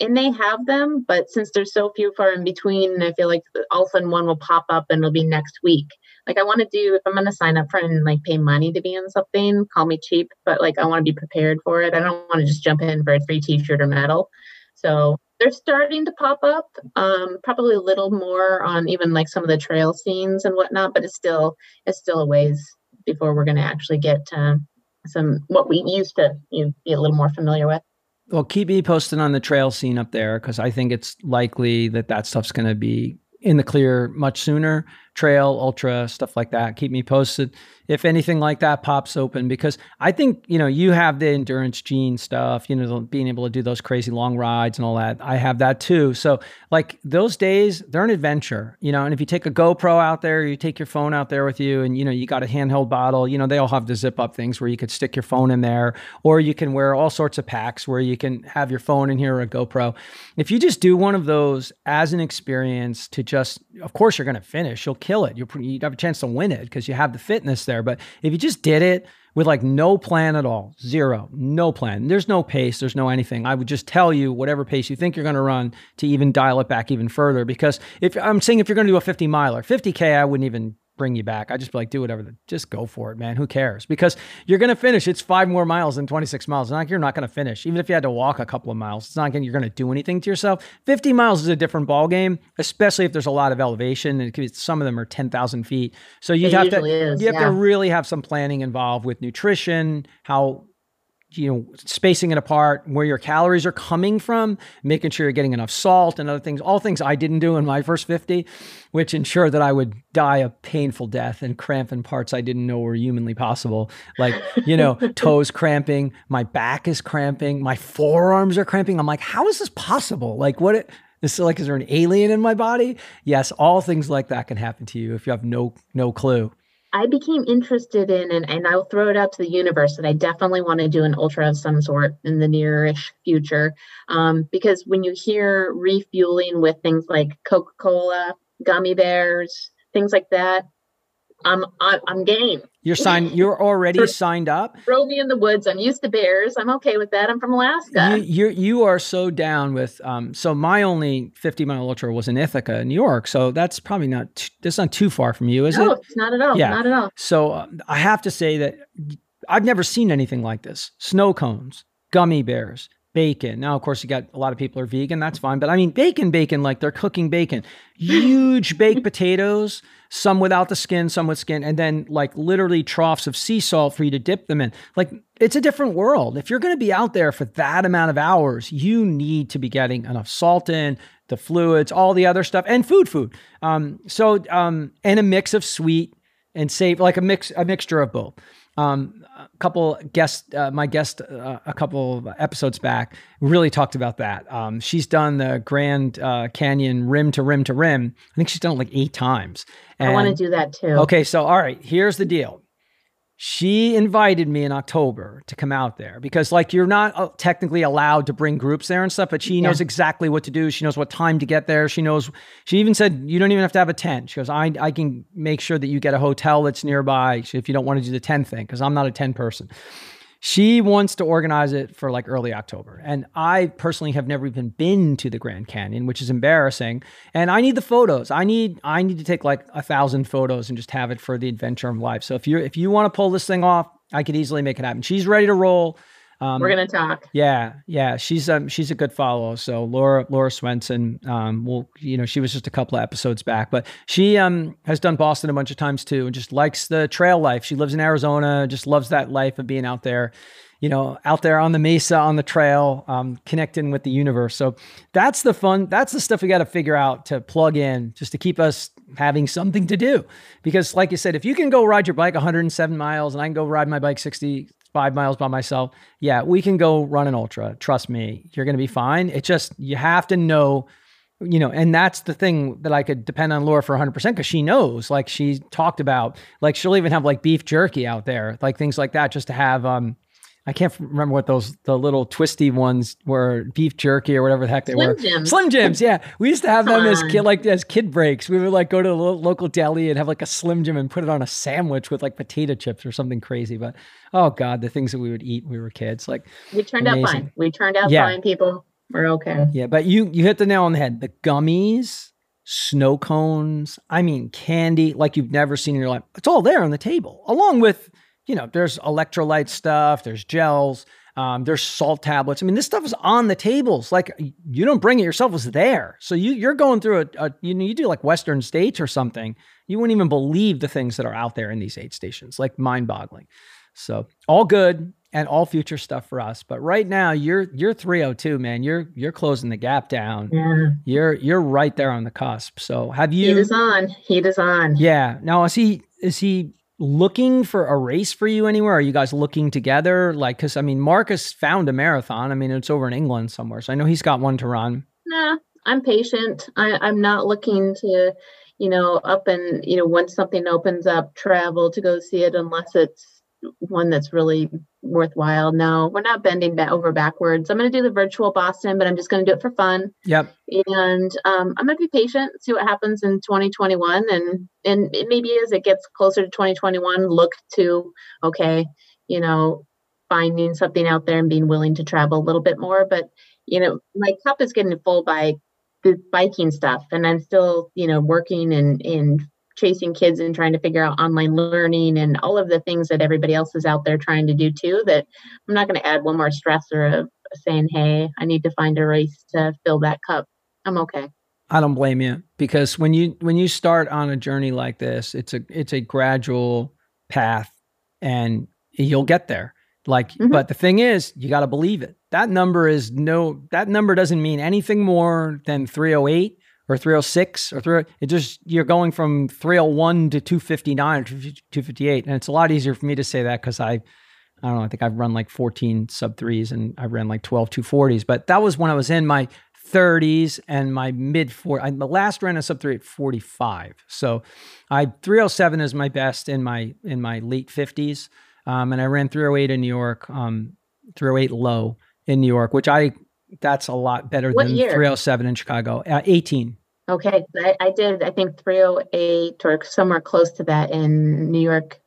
and they have them, but since there's so few far in between, I feel like all of a sudden one will pop up and it'll be next week. Like I want to do if I'm going to sign up for and like pay money to be in something, call me cheap, but like I want to be prepared for it. I don't want to just jump in for a free T-shirt or medal. So they're starting to pop up, um, probably a little more on even like some of the trail scenes and whatnot, but it's still it's still a ways before we're going to actually get to some what we used to you know, be a little more familiar with. Well, keep me posted on the trail scene up there because I think it's likely that that stuff's going to be in the clear much sooner. Trail, ultra, stuff like that. Keep me posted if anything like that pops open because I think, you know, you have the endurance gene stuff, you know, being able to do those crazy long rides and all that. I have that too. So, like those days, they're an adventure, you know, and if you take a GoPro out there, you take your phone out there with you and, you know, you got a handheld bottle, you know, they all have the zip up things where you could stick your phone in there or you can wear all sorts of packs where you can have your phone in here or a GoPro. If you just do one of those as an experience to just, of course, you're going to finish, you'll kill it. You'll, you have a chance to win it because you have the fitness there. But if you just did it with like no plan at all, zero, no plan, there's no pace, there's no anything, I would just tell you whatever pace you think you're going to run to even dial it back even further. Because if I'm saying if you're going to do a 50 miler, 50K, I wouldn't even bring you back. I just be like, do whatever. Just go for it, man. Who cares? Because you're going to finish. It's five more miles than 26 miles. It's not like you're not going to finish. Even if you had to walk a couple of miles, it's not like you're going to do anything to yourself. 50 miles is a different ball game, especially if there's a lot of elevation and be, some of them are 10,000 feet. So you have to is, you have yeah. to really have some planning involved with nutrition, how you know spacing it apart where your calories are coming from making sure you're getting enough salt and other things all things i didn't do in my first 50 which ensured that i would die a painful death and cramp in parts i didn't know were humanly possible. Like you know *laughs* toes cramping my back is cramping my forearms are cramping. I'm like how is this possible? Like what it, is like is there an alien in my body? Yes all things like that can happen to you if you have no no clue I became interested in, and, and I'll throw it out to the universe that I definitely want to do an ultra of some sort in the nearish future. Um, because when you hear refueling with things like Coca Cola, gummy bears, things like that, I'm I'm, game. You're signed. You're already *laughs* signed up. Throw me in the woods. I'm used to bears. I'm okay with that. I'm from Alaska. You you, you are so down with. Um. So my only 50 mile ultra was in Ithaca, New York. So that's probably not. T- that's not too far from you, is no, it? No, it's not at all. Yeah. Not at all. So uh, I have to say that I've never seen anything like this. Snow cones, gummy bears, bacon. Now, of course, you got a lot of people are vegan. That's fine. But I mean, bacon, bacon, like they're cooking bacon. Huge baked potatoes, some without the skin, some with skin, and then like literally troughs of sea salt for you to dip them in. Like it's a different world. If you're going to be out there for that amount of hours, you need to be getting enough salt in, the fluids, all the other stuff, and food, food. Um, so, um, and a mix of sweet and save, like a mix, a mixture of both. Um, a couple guest, uh, my guest, uh, a couple of episodes back, really talked about that. Um, she's done the Grand uh, Canyon rim to rim to rim. I think she's done it like eight times. I want to do that too. Okay, so all right, here's the deal. She invited me in October to come out there because, like, you're not uh, technically allowed to bring groups there and stuff, but she Yeah. knows exactly what to do. She knows what time to get there. She knows, she even said, you don't even have to have a tent. She goes, I, I can make sure that you get a hotel that's nearby if you don't want to do the tent thing, because I'm not a tent person. She wants to organize it for like early October. And I personally have never even been to the Grand Canyon, which is embarrassing. And I need the photos. I need I need to take like a thousand photos and just have it for the adventure of life. So if you if you want to pull this thing off, I could easily make it happen. She's ready to roll. Um, We're gonna talk. yeah, yeah, she's um she's a good follow. So Laura Laura Swenson, um, will you know she was just a couple of episodes back, but she um has done Boston a bunch of times too, and just likes the trail life. She lives in Arizona, just loves that life of being out there, you know, out there on the mesa on the trail, um, connecting with the universe. So that's the fun. That's the stuff we got to figure out to plug in, just to keep us having something to do. Because, like you said, if you can go ride your bike 107 miles, and I can go ride my bike 60 five miles by myself. Yeah, we can go run an ultra. Trust me, you're going to be fine. It just, you have to know, you know, and that's the thing that I could depend on Laura for 100% because she knows, like she talked about, like she'll even have like beef jerky out there, like things like that, just to have, um, I can't remember what those the little twisty ones were, beef jerky or whatever the heck they Slim were. Jims. Slim Jims, yeah. We used to have Come them as kid like as kid breaks. We would like go to the local deli and have like a Slim Jim and put it on a sandwich with like potato chips or something crazy. But oh god, the things that we would eat when we were kids, like We turned out fine. We turned out Yeah. fine, people. We're okay. yeah. But you you hit the nail on the head. The gummies, snow cones, I mean candy like you've never seen in your life. It's all there on the table, along with you know there's electrolyte stuff, there's gels. Um, there's salt tablets. I mean, this stuff is on the tables. Like you don't bring it yourself; it's there. So you you're going through a, a you know you do like Western states or something. You wouldn't even believe the things that are out there in these aid stations. Like mind boggling. So all good and all future stuff for us. But right now you're you're 302, man. You're you're closing the gap down. Yeah. You're you're right there on the cusp. So have you Heat is on. Heat is on. Yeah. Now is he is he looking for a race for you anywhere? Are you guys looking together? Like cuz I mean Marcus found a marathon. I mean it's over in England somewhere. So I know he's got one to run. Nah, I'm patient. I, I'm not looking to, you know, up and, you know, once something opens up, travel to go see it unless it's one that's really worthwhile. No, we're not bending back over backwards. I'm going to do the virtual Boston, but I'm just going to do it for fun. Yep. And um, I'm going to be patient, see what happens in 2021. And, and it maybe as it gets closer to 2021, look to, okay, you know, finding something out there and being willing to travel a little bit more. But, you know, my cup is getting full by the biking stuff. And I'm still, you know, working and, and chasing kids and trying to figure out online learning and all of the things that everybody else is out there trying to do too. That I'm not going to add one more stressor of saying, hey, I need to find a race to fill that cup. I'm okay. I don't blame you because when you when you start on a journey like this, it's a it's a gradual path and you'll get there. Like Mhm. but the thing is, you got to believe it. That number is no that number doesn't mean anything more than 308 or 306 or 3 it just you're going from 301 to 259 or 258 and it's a lot easier for me to say that cuz I I don't know, I think I've run like 14 sub 3s and I've ran like 12 240s, but that was when I was in my 30s and my mid 40s. The last ran a sub 3 at 45. So I 307 is my best in my in my late 50s. Um, and I ran 308 in New York, um, 308 low in New York, which I that's a lot better what than year? 307 in Chicago. Uh, 18. Okay, I, I did. I think 308 or somewhere close to that in New York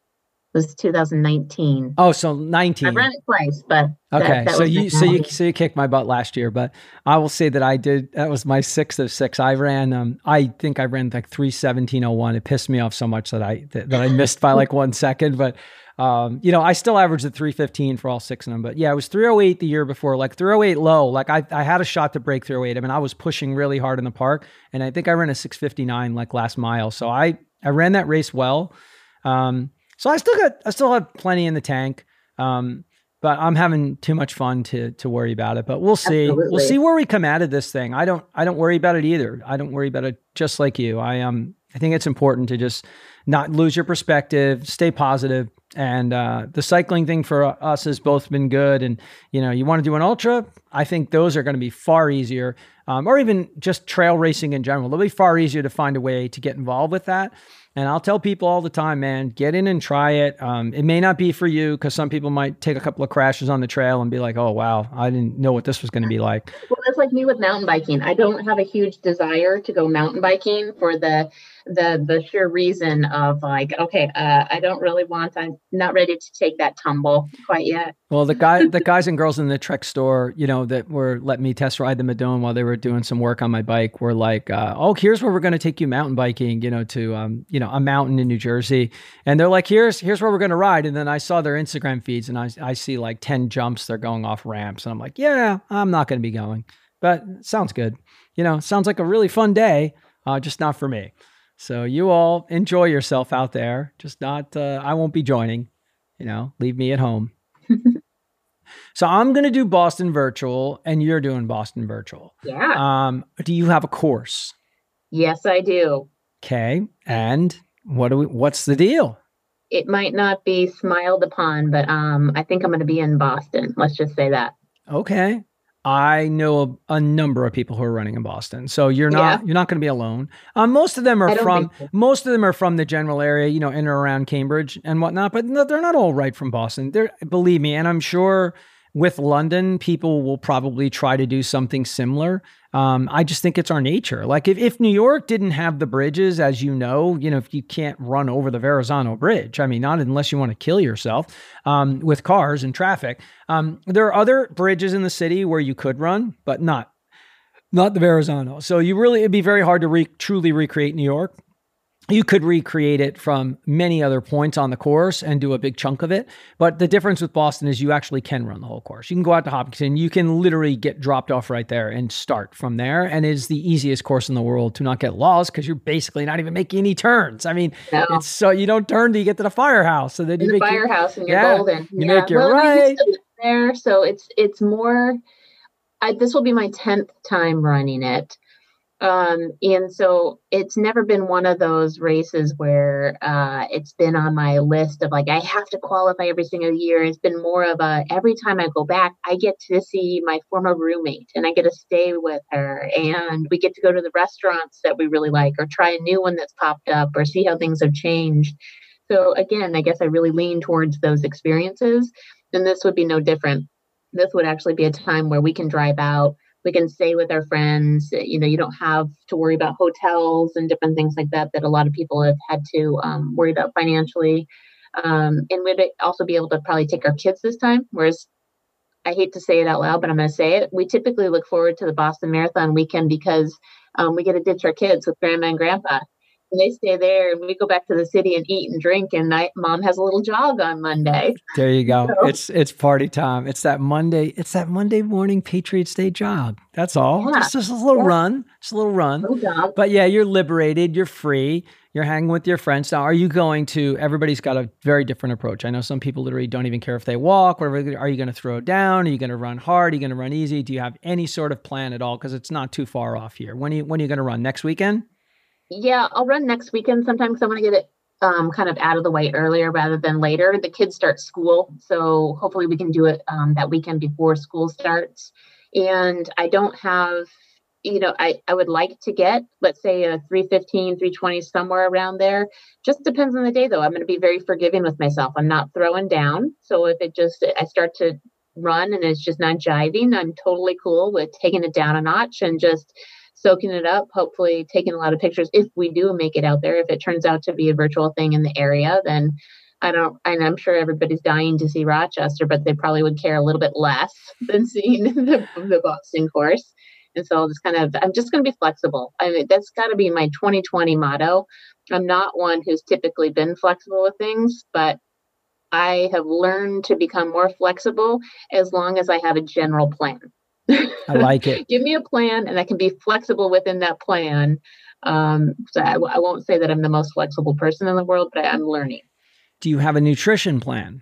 was 2019. Oh, so 19. I ran it twice, but Okay, that so was you so you so you kicked my butt last year, but I will say that I did. That was my sixth of six. I ran. Um, I think I ran like three seventeen oh one. It pissed me off so much that I that, that I missed by like one second. But um, you know, I still averaged at three fifteen for all six of them. But yeah, it was three oh eight the year before, like three oh eight low. Like I I had a shot to break three oh eight. I mean, I was pushing really hard in the park, and I think I ran a six fifty nine like last mile. So I I ran that race well. Um, so I still got I still have plenty in the tank. Um, but I'm having too much fun to to worry about it. But we'll see. We'll see where we come out of this thing. I don't I don't worry about it either. I don't worry about it just like you. I um I think it's important to just not lose your perspective, stay positive. And uh, the cycling thing for us has both been good. And you know, you want to do an ultra, I think those are going to be far easier, um, or even just trail racing in general. They'll be far easier to find a way to get involved with that. And I'll tell people all the time, man, get in and try it. Um, it may not be for you because some people might take a couple of crashes on the trail and be like, oh, wow, I didn't know what this was going to be like. Well, that's like me with mountain biking. I don't have a huge desire to go mountain biking for the the the sheer reason of like, okay, uh, I don't really want. I'm not ready to take that tumble quite yet. Well, the *laughs* guy, the guys and girls in the Trek store, you know, that were letting me test ride the Madone while they were doing some work on my bike, were like, uh, "Oh, here's where we're going to take you mountain biking, you know, to um, you know, a mountain in New Jersey." And they're like, "Here's here's where we're going to ride." And then I saw their Instagram feeds, and I I see like ten jumps, they're going off ramps, and I'm like, "Yeah, I'm not going to be going," but sounds good, you know, sounds like a really fun day, uh, just not for me. So you all enjoy yourself out there, just not. Uh, I won't be joining. You know, leave me at home. *laughs* So I'm going to do Boston virtual and you're doing Boston virtual. Yeah. Um, do you have a course? yes, I do. Okay. And what do we, what's the deal? It might not be smiled upon, but um, I think I'm going to be in Boston. Let's just say that. Okay. I know a, a number of people who are running in Boston. So you're not, you're not going to be alone. Um, most of them are from, so. most of them are from the general area, you know, in or around Cambridge and whatnot, but no, they're not all right from Boston. They're, believe me. And I'm sure with London, people will probably try to do something similar. Um, I just think it's our nature. Like if, if New York didn't have the bridges, as you know, you know, if you can't run over the Verrazano Bridge, I mean, not unless you want to kill yourself um, with cars and traffic. Um, there are other bridges in the city where you could run, but not not the Verrazano. So you really it'd be very hard to re- truly recreate New York. You could recreate it from many other points on the course and do a big chunk of it. But the difference with Boston is you actually can run the whole course. You can go out to Hopkinton, you can literally get dropped off right there and start from there. And it is the easiest course in the world to not get lost because you're basically not even making any turns. I mean, No. it's so you don't turn till you get to the firehouse. So then you the make your- firehouse and you're yeah, golden. you make your well, right. used to live there, so it's it's more. I, this will be my tenth time running it, um, and so it's never been one of those races where uh, it's been on my list of like I have to qualify every single year. It's been more of a every time I go back, I get to see my former roommate and I get to stay with her, and we get to go to the restaurants that we really like, or try a new one that's popped up, or see how things have changed. So again, I guess I really lean towards those experiences, and this would be no different. This would actually be a time where we can drive out, we can stay with our friends. You know, you don't have to worry about hotels and different things like that that a lot of people have had to um, worry about financially. Um, and we'd also be able to probably take our kids this time. Whereas I hate to say it out loud, but I'm going to say it. We typically look forward to the Boston Marathon weekend because um, we get to ditch our kids with grandma and grandpa. And they stay there, and we go back to the city and eat and drink. And I, mom has a little jog on Monday. There you go. So- It's it's party time. It's that Monday. It's that Monday morning Patriots Day jog. That's all. Yeah. Just, just a little Yeah. run. Just a little run. But yeah, you're liberated. You're free. You're hanging with your friends. Now, are you going to? Everybody's got a very different approach. I know some people literally don't even care if they walk. Whatever. Are you going to throw down? Are you going to run hard? Are you going to run easy? Do you have any sort of plan at all? Because it's not too far off here. When are you, when are you going to run next weekend? Yeah, I'll run next weekend. Sometimes I want to get it um, kind of out of the way earlier rather than later. The kids start school, so hopefully we can do it um, that weekend before school starts. And I don't have you know, I, I would like to get, let's say a 315, 320, somewhere around there. Just depends on the day though. I'm going to be very forgiving with myself. I'm not throwing down. So if it just, I start to run and it's just not jiving, I'm totally cool with taking it down a notch and just soaking it up, hopefully taking a lot of pictures if we do make it out there. If it turns out to be a virtual thing in the area, then I don't, and I'm sure everybody's dying to see Rochester, but they probably would care a little bit less *laughs* than seeing *laughs* the, the Boston course. And so I'll just kind of, I'm just going to be flexible. I mean, that's got to be my 2020 motto. I'm not one who's typically been flexible with things, but I have learned to become more flexible as long as I have a general plan. I like it. *laughs* Give me a plan and I can be flexible within that plan. Um, so I, I, won't say that I'm the most flexible person in the world, but I, I'm learning. Do you have a nutrition plan?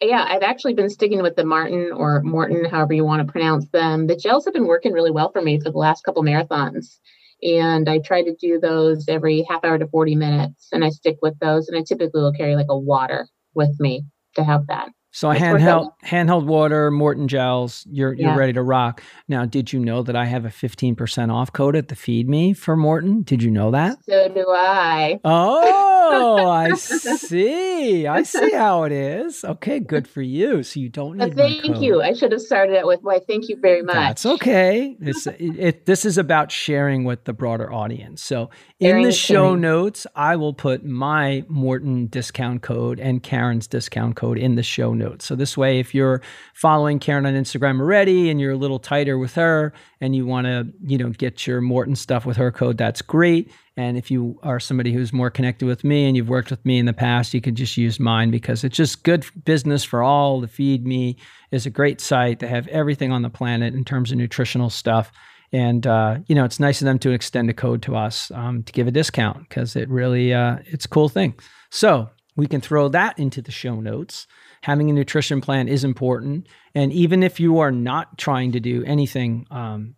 Yeah, I've actually been sticking with the Martin or Morton, however you want to pronounce them. The gels have been working really well for me for the last couple marathons. And I try to do those every half hour to 40 minutes. And I stick with those. And I typically will carry like a water with me to have that. So a handheld handheld water, Maurten gels, you're you're ready to rock. Now, did you know that I have a 15% off code at the Feed Me for Maurten? Did you know that? So do I. Oh, I *laughs* see. I see how it is. Okay, good for you. So you don't need Thank you. I should have started it with why thank you very much. That's okay. It's it, it, this is about sharing with the broader audience. So in the show notes, I will put my Maurten discount code and Karen's discount code in the show notes. So this way, if you're following Karen on Instagram already and you're a little tighter with her and you want to, you know, get your Maurten stuff with her code, that's great. And if you are somebody who's more connected with me and you've worked with me in the past, you could just use mine because it's just good business for all. The Feed Me is a great site. They have everything on the planet in terms of nutritional stuff. And uh, you know, it's nice of them to extend a code to us um, to give a discount because it really uh, it's a cool thing. So we can throw that into the show notes having a nutrition plan is important. And even if you are not trying to do anything um,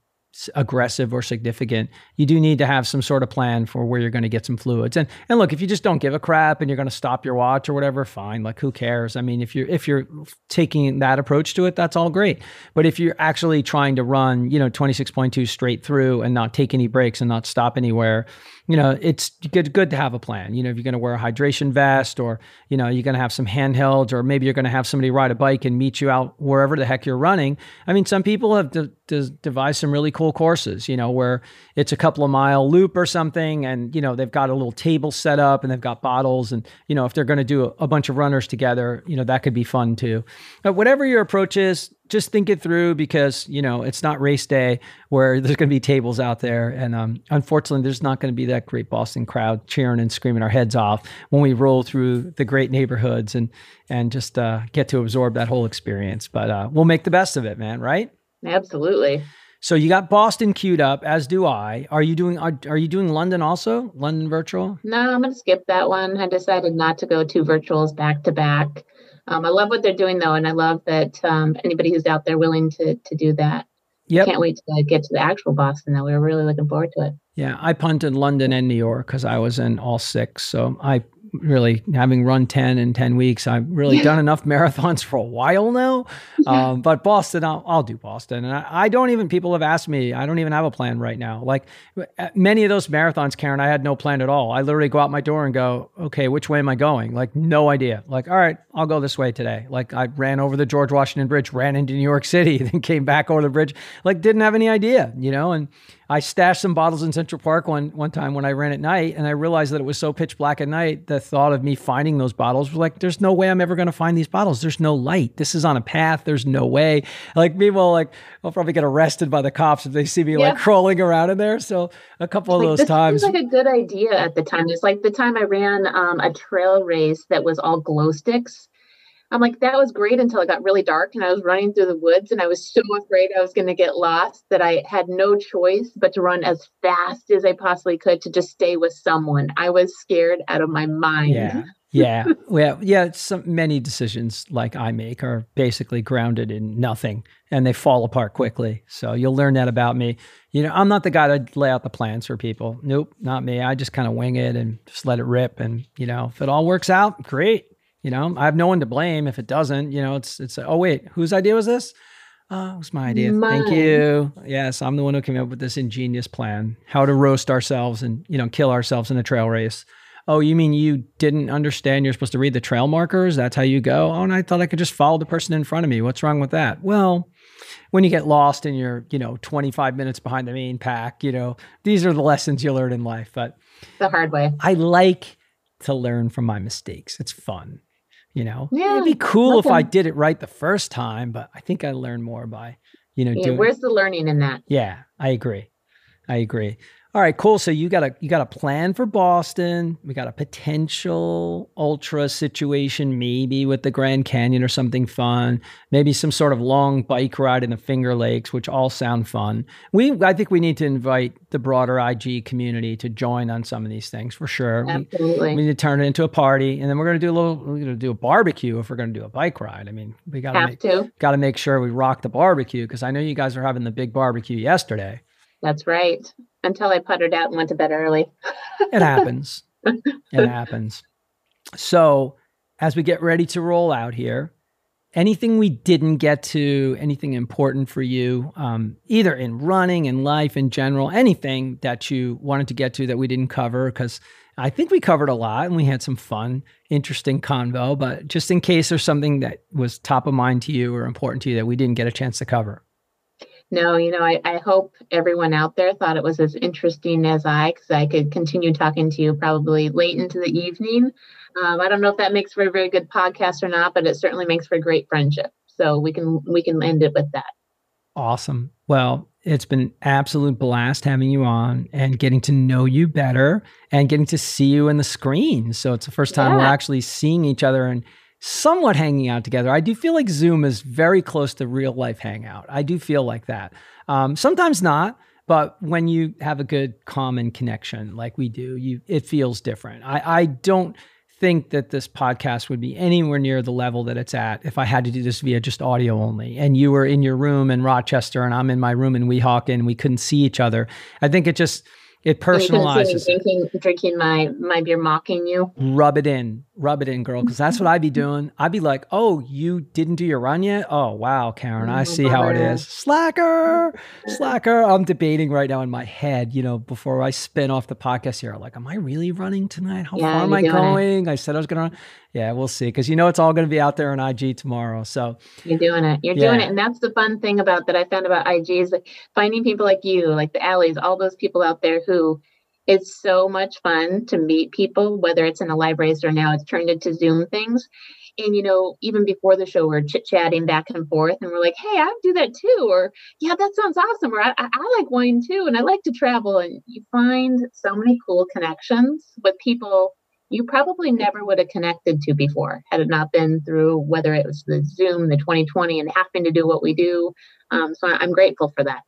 aggressive or significant, you do need to have some sort of plan for where you're going to get some fluids. And and look, if you just don't give a crap and you're going to stop your watch or whatever, fine. Like who cares? I mean, if you're if you're taking that approach to it, that's all great. But if you're actually trying to run, you know, 26.2 straight through and not take any breaks and not stop anywhere, you know, it's good good to have a plan. You know, if you're going to wear a hydration vest or, you know, you're going to have some handhelds or maybe you're going to have somebody ride a bike and meet you out wherever the heck you're running. I mean, some people have de- de- devised some really cool courses, you know, where it's a couple of mile loop or something and, you know, they've got a little table set up and they've got bottles and, you know, if they're going to do a, a bunch of runners together, you know, that could be fun too. But whatever your approach is, just think it through because you know it's not race day where *laughs* there's going to be tables out there. And um, unfortunately there's not going to be that great boston crowd cheering and screaming our heads off when we roll through the great neighborhoods and and just uh, get to absorb that whole experience. But uh, we'll make the best of it man right? Absolutely. So you got boston queued up as do i. Are you doing are, are you doing london also? London virtual? No i'm going to skip that one. I decided not to go two virtuals back to back um, I love what they're doing though, and I love that um, anybody who's out there willing to to do that. Yep. Can't wait to get to the actual Boston though. We are really looking forward to it. Yeah, I punted London and New York because I was in all six. So I really having run 10 in 10 weeks i've really done enough *laughs* marathons for a while now. Um, but boston I'll, I'll, do boston. And I, I, don't even people have asked me i don't even have a plan right now. Like uh, many of those marathons karen i had no plan at all. I literally go out my door and go okay which way am i going? Like no idea. Like all right i'll go this way today. Like i ran over the george washington bridge ran into new york city *laughs* then came back over the bridge. Like didn't have any idea you know? And I stashed some bottles in Central Park one one time when I ran at night, and I realized that it was so pitch black at night. The thought of me finding those bottles was like, "There's no way I'm ever going to find these bottles. There's no light. This is on a path. There's no way." Like people, like I'll probably get arrested by the cops if they see me yeah. like crawling around in there. So a couple of like, those this times, like a good idea at the time. It's like the time I ran um, a trail race that was all glow sticks I'm like, that was great until it got really dark and I was running through the woods and I was so afraid I was going to get lost that I had no choice but to run as fast as I possibly could to just stay with someone. I was scared out of my mind. Yeah. yeah. Well, yeah. Some many decisions like I make are basically grounded in nothing and they fall apart quickly. So you'll learn that about me. You know, I'm not the guy to lay out the plans for people. Nope, not me. I just kind of wing it and just let it rip. And, you know, if it all works out, great. You know, I have no one to blame if it doesn't. You know, it's it's oh wait, whose idea was this? Oh, it was my idea. Mine. Thank you. Yes, I'm the one who came up with this ingenious plan. How to roast ourselves and, you know, kill ourselves in a trail race. Oh, you mean you didn't understand you're supposed to read the trail markers? That's how you go? Oh, and I thought I could just follow the person in front of me. What's wrong with that? Well, when you get lost and you're, you know, 25 minutes behind the main pack, you know, these are the lessons you learn in life. But the hard way. I like to learn from my mistakes. It's fun. You know, yeah, it'd be cool if I did it right the first time, but I think I learned more by, you know, yeah, doing. Where's the learning in that? Yeah, I agree. I agree. All right, cool. So you got a you got a plan for Boston. We got a potential ultra situation, maybe with the Grand Canyon or something fun. Maybe some sort of long bike ride in the Finger Lakes, which all sound fun. We I think we need to invite the broader IG community to join on some of these things for sure. Absolutely. We, we need to turn it into a party, and then we're gonna do a little. We're gonna do a barbecue if we're gonna do a bike ride. I mean, we gotta Have make, to. gotta make sure we rock the barbecue because I know you guys are having the big barbecue yesterday. That's right. Until I puttered out and went to bed early. it happens. It happens. So, as we get ready to roll out here, anything we didn't get to, anything important for you, um, either in running, in life, in general, anything that you wanted to get to that we didn't cover, because I think we covered a lot and we had some fun, interesting convo. But just in case there's something that was top of mind to you or important to you that we didn't get a chance to cover. No, you know, I, I hope everyone out there thought it was as interesting as I, because I could continue talking to you probably late into the evening. Um, I don't know if that makes for a very good podcast or not, but it certainly makes for a great friendship. So we can we can end it with that. Awesome. Well, it's been an absolute blast having you on and getting to know you better and getting to see you in the screen. So it's the first time yeah. we're actually seeing each other and somewhat hanging out together. I do feel like Zoom is very close to real life hangout. I do feel like that. Um, sometimes not, but when you have a good common connection like we do, you it feels different. I, I don't think that this podcast would be anywhere near the level that it's at if I had to do this via just audio only. And you were in your room in Rochester and I'm in my room in Weehawken and we couldn't see each other. I think it just it personalizes. Drinking, drinking my my beer, mocking you. Rub it in, rub it in, girl, because that's what I'd be mm-hmm. doing. I'd be like, "Oh, you didn't do your run yet? Oh, wow, Karen, I oh, see how it is. Slacker, slacker." I'm debating right now in my head. You know, before I spin off the podcast here, like, am I really running tonight? How yeah, far am I going? It. I said I was gonna. Yeah, we'll see. Because you know it's all going to be out there on IG tomorrow. So you're doing it. You're yeah. doing it, and that's the fun thing about that I found about IG is like finding people like you, like the alleys, all those people out there who it's so much fun to meet people, whether it's in live race or now it's turned into Zoom things. And you know, even before the show, we're chit chatting back and forth, and we're like, "Hey, I do that too," or "Yeah, that sounds awesome," or I, "I like wine too," and I like to travel. And you find so many cool connections with people you probably never would have connected to before had it not been through whether it was the Zoom, the 2020, and having to do what we do. Um, so I'm grateful for that.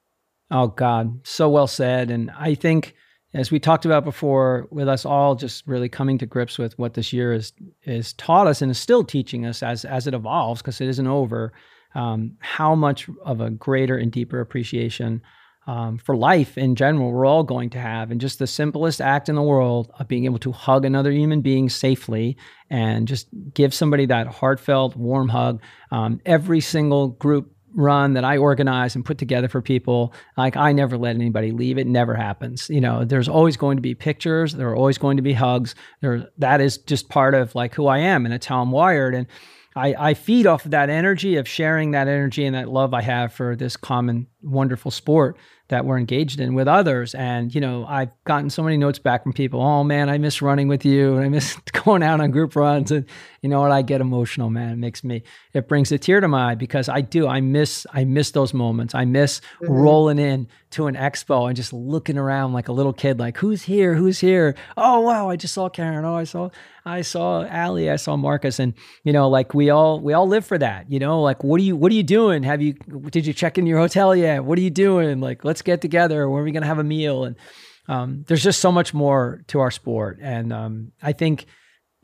Oh, God, so well said. And I think, as we talked about before, with us all just really coming to grips with what this year is is taught us and is still teaching us as as it evolves, because it isn't over. Um, how much of a greater and deeper appreciation um, for life in general, we're all going to have. And just the simplest act in the world of being able to hug another human being safely and just give somebody that heartfelt, warm hug. Um, every single group run that I organize and put together for people, like I never let anybody leave. It never happens. You know, there's always going to be pictures. There are always going to be hugs. There, that is just part of like who I am, and it's how I'm wired. And I, I feed off of that energy of sharing that energy and that love I have for this common, wonderful sport that we're engaged in with others. And, you know, I've gotten so many notes back from people. Oh man, I miss running with you and I miss *laughs* going out on group runs. And you know what? I get emotional, man. It makes me, it brings a tear to my eye because I do. I miss, I miss those moments. I miss mm-hmm. rolling in to an expo and just looking around like a little kid, like who's here? Who's here? Oh wow, I just saw Karen. Oh, I saw, I saw Ali. I saw Marcus. And, you know, like we all, we all live for that, you know, like what are you, what are you doing? Have you, did you check in your hotel yet? What are you doing? Like, let's get together. When are we going to have a meal? And um, there's just so much more to our sport. And um, I think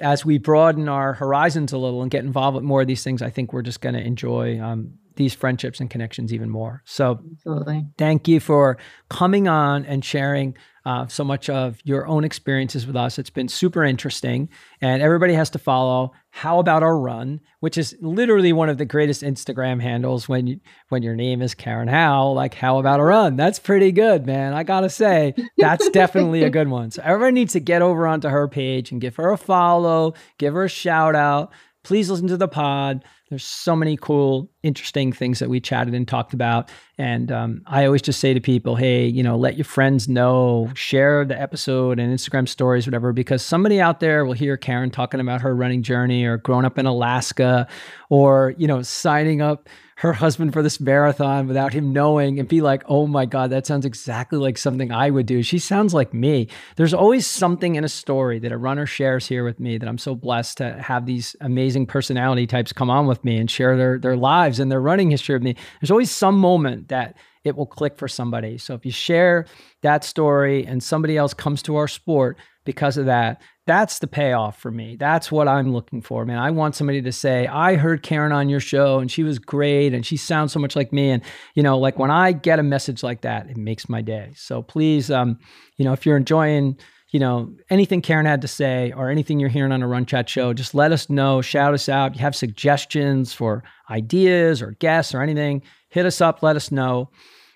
as we broaden our horizons a little and get involved with more of these things, I think we're just going to enjoy um, these friendships and connections even more. So, Absolutely. thank you for coming on and sharing uh, so much of your own experiences with us. It's been super interesting, and everybody has to follow. How about our run, which is literally one of the greatest Instagram handles when you when your name is Karen Howe. Like, how about a run? That's pretty good, man. I gotta say, that's definitely a good one. So everyone needs to get over onto her page and give her a follow, give her a shout out. Please listen to the pod. There's so many cool, interesting things that we chatted and talked about. And um, I always just say to people, hey, you know, let your friends know, share the episode and Instagram stories, whatever, because somebody out there will hear Karen talking about her running journey or growing up in Alaska or, you know, signing up her husband for this marathon without him knowing and be like, oh my God, that sounds exactly like something I would do. She sounds like me. There's always something in a story that a runner shares here with me that I'm so blessed to have these amazing personality types come on with me and share their, their lives and their running history with me. There's always some moment that it will click for somebody. So if you share that story and somebody else comes to our sport because of that, that's the payoff for me. That's what I'm looking for, man. I want somebody to say, I heard Karen on your show and she was great and she sounds so much like me. And, you know, like when I get a message like that, it makes my day. So please, um, you know, if you're enjoying, you know, anything Karen had to say or anything you're hearing on a Run Chat show, just let us know, shout us out. You have suggestions for ideas or guests or anything, hit us up, let us know.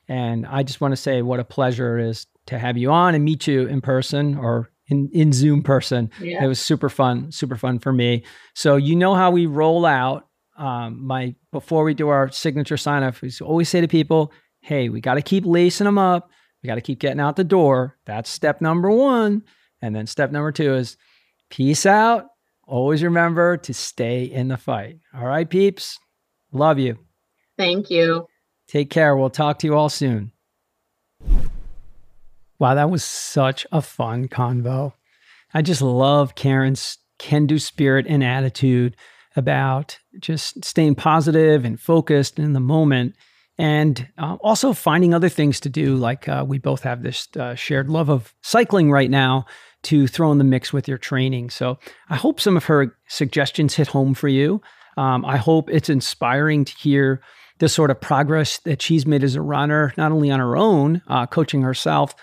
And I just want to say what a pleasure it is to have you on and meet you in person or in, in Zoom person. Yeah. It was super fun, super fun for me. So you know how we roll out. Um, my before we do our signature sign off, we always say to people, "Hey, we got to keep lacing them up. We got to keep getting out the door. That's step number one. And then step number two is peace out. Always remember to stay in the fight. All right, peeps. Love you. Thank you. Take care. We'll talk to you all soon. Wow, that was such a fun convo. I just love Karen's can do spirit and attitude about just staying positive and focused in the moment and uh, also finding other things to do. Like uh, we both have this uh, shared love of cycling right now to throw in the mix with your training. So I hope some of her suggestions hit home for you. Um, I hope it's inspiring to hear the sort of progress that she's made as a runner, not only on her own, uh, coaching herself,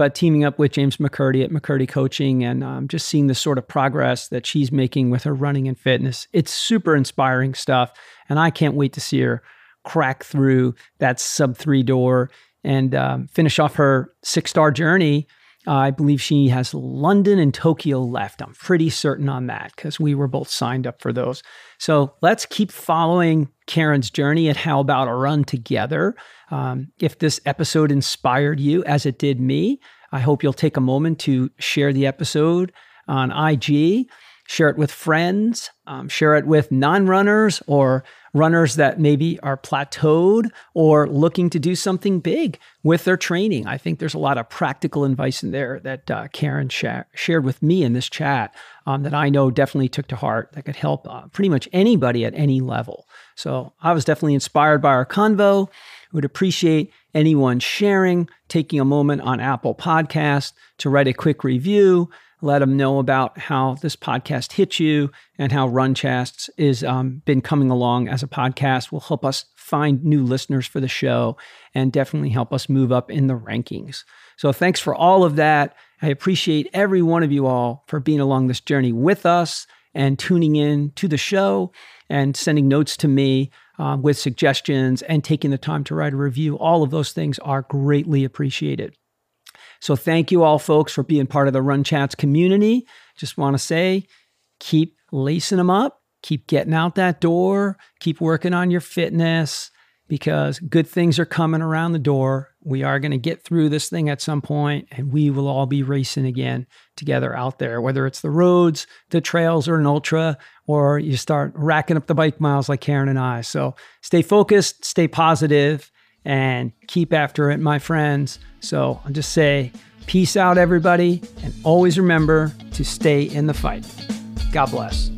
but teaming up with James McKirdy at McKirdy Coaching and um, just seeing the sort of progress that she's making with her running and fitness. It's super inspiring stuff. And I can't wait to see her crack through that sub three door and um, finish off her six star journey I believe she has London and Tokyo left. I'm pretty certain on that because we were both signed up for those. So let's keep following Karen's journey at How About a Run together. Um, if this episode inspired you as it did me, I hope you'll take a moment to share the episode on IG, share it with friends, um, share it with non runners or runners that maybe are plateaued or looking to do something big with their training. I think there's a lot of practical advice in there that uh, Karen sh- shared with me in this chat um, that I know definitely took to heart that could help uh, pretty much anybody at any level. So I was definitely inspired by our convo. Would appreciate anyone sharing, taking a moment on Apple Podcast to write a quick review let them know about how this podcast hit you and how Run Chats is um, been coming along as a podcast will help us find new listeners for the show and definitely help us move up in the rankings. So thanks for all of that. I appreciate every one of you all for being along this journey with us and tuning in to the show and sending notes to me um, with suggestions and taking the time to write a review. All of those things are greatly appreciated. So thank you all, folks, for being part of the Run Chats community. Just want to say, keep lacing them up, keep getting out that door, keep working on your fitness because good things are coming around the door. We are going to get through this thing at some point and we will all be racing again together out there, whether it's the roads, the trails, or an ultra, or you start racking up the bike miles like Karen and I. So stay focused, stay positive, and keep after it, my friends. So I'll just say, peace out, everybody, and always remember to stay in the fight. God bless.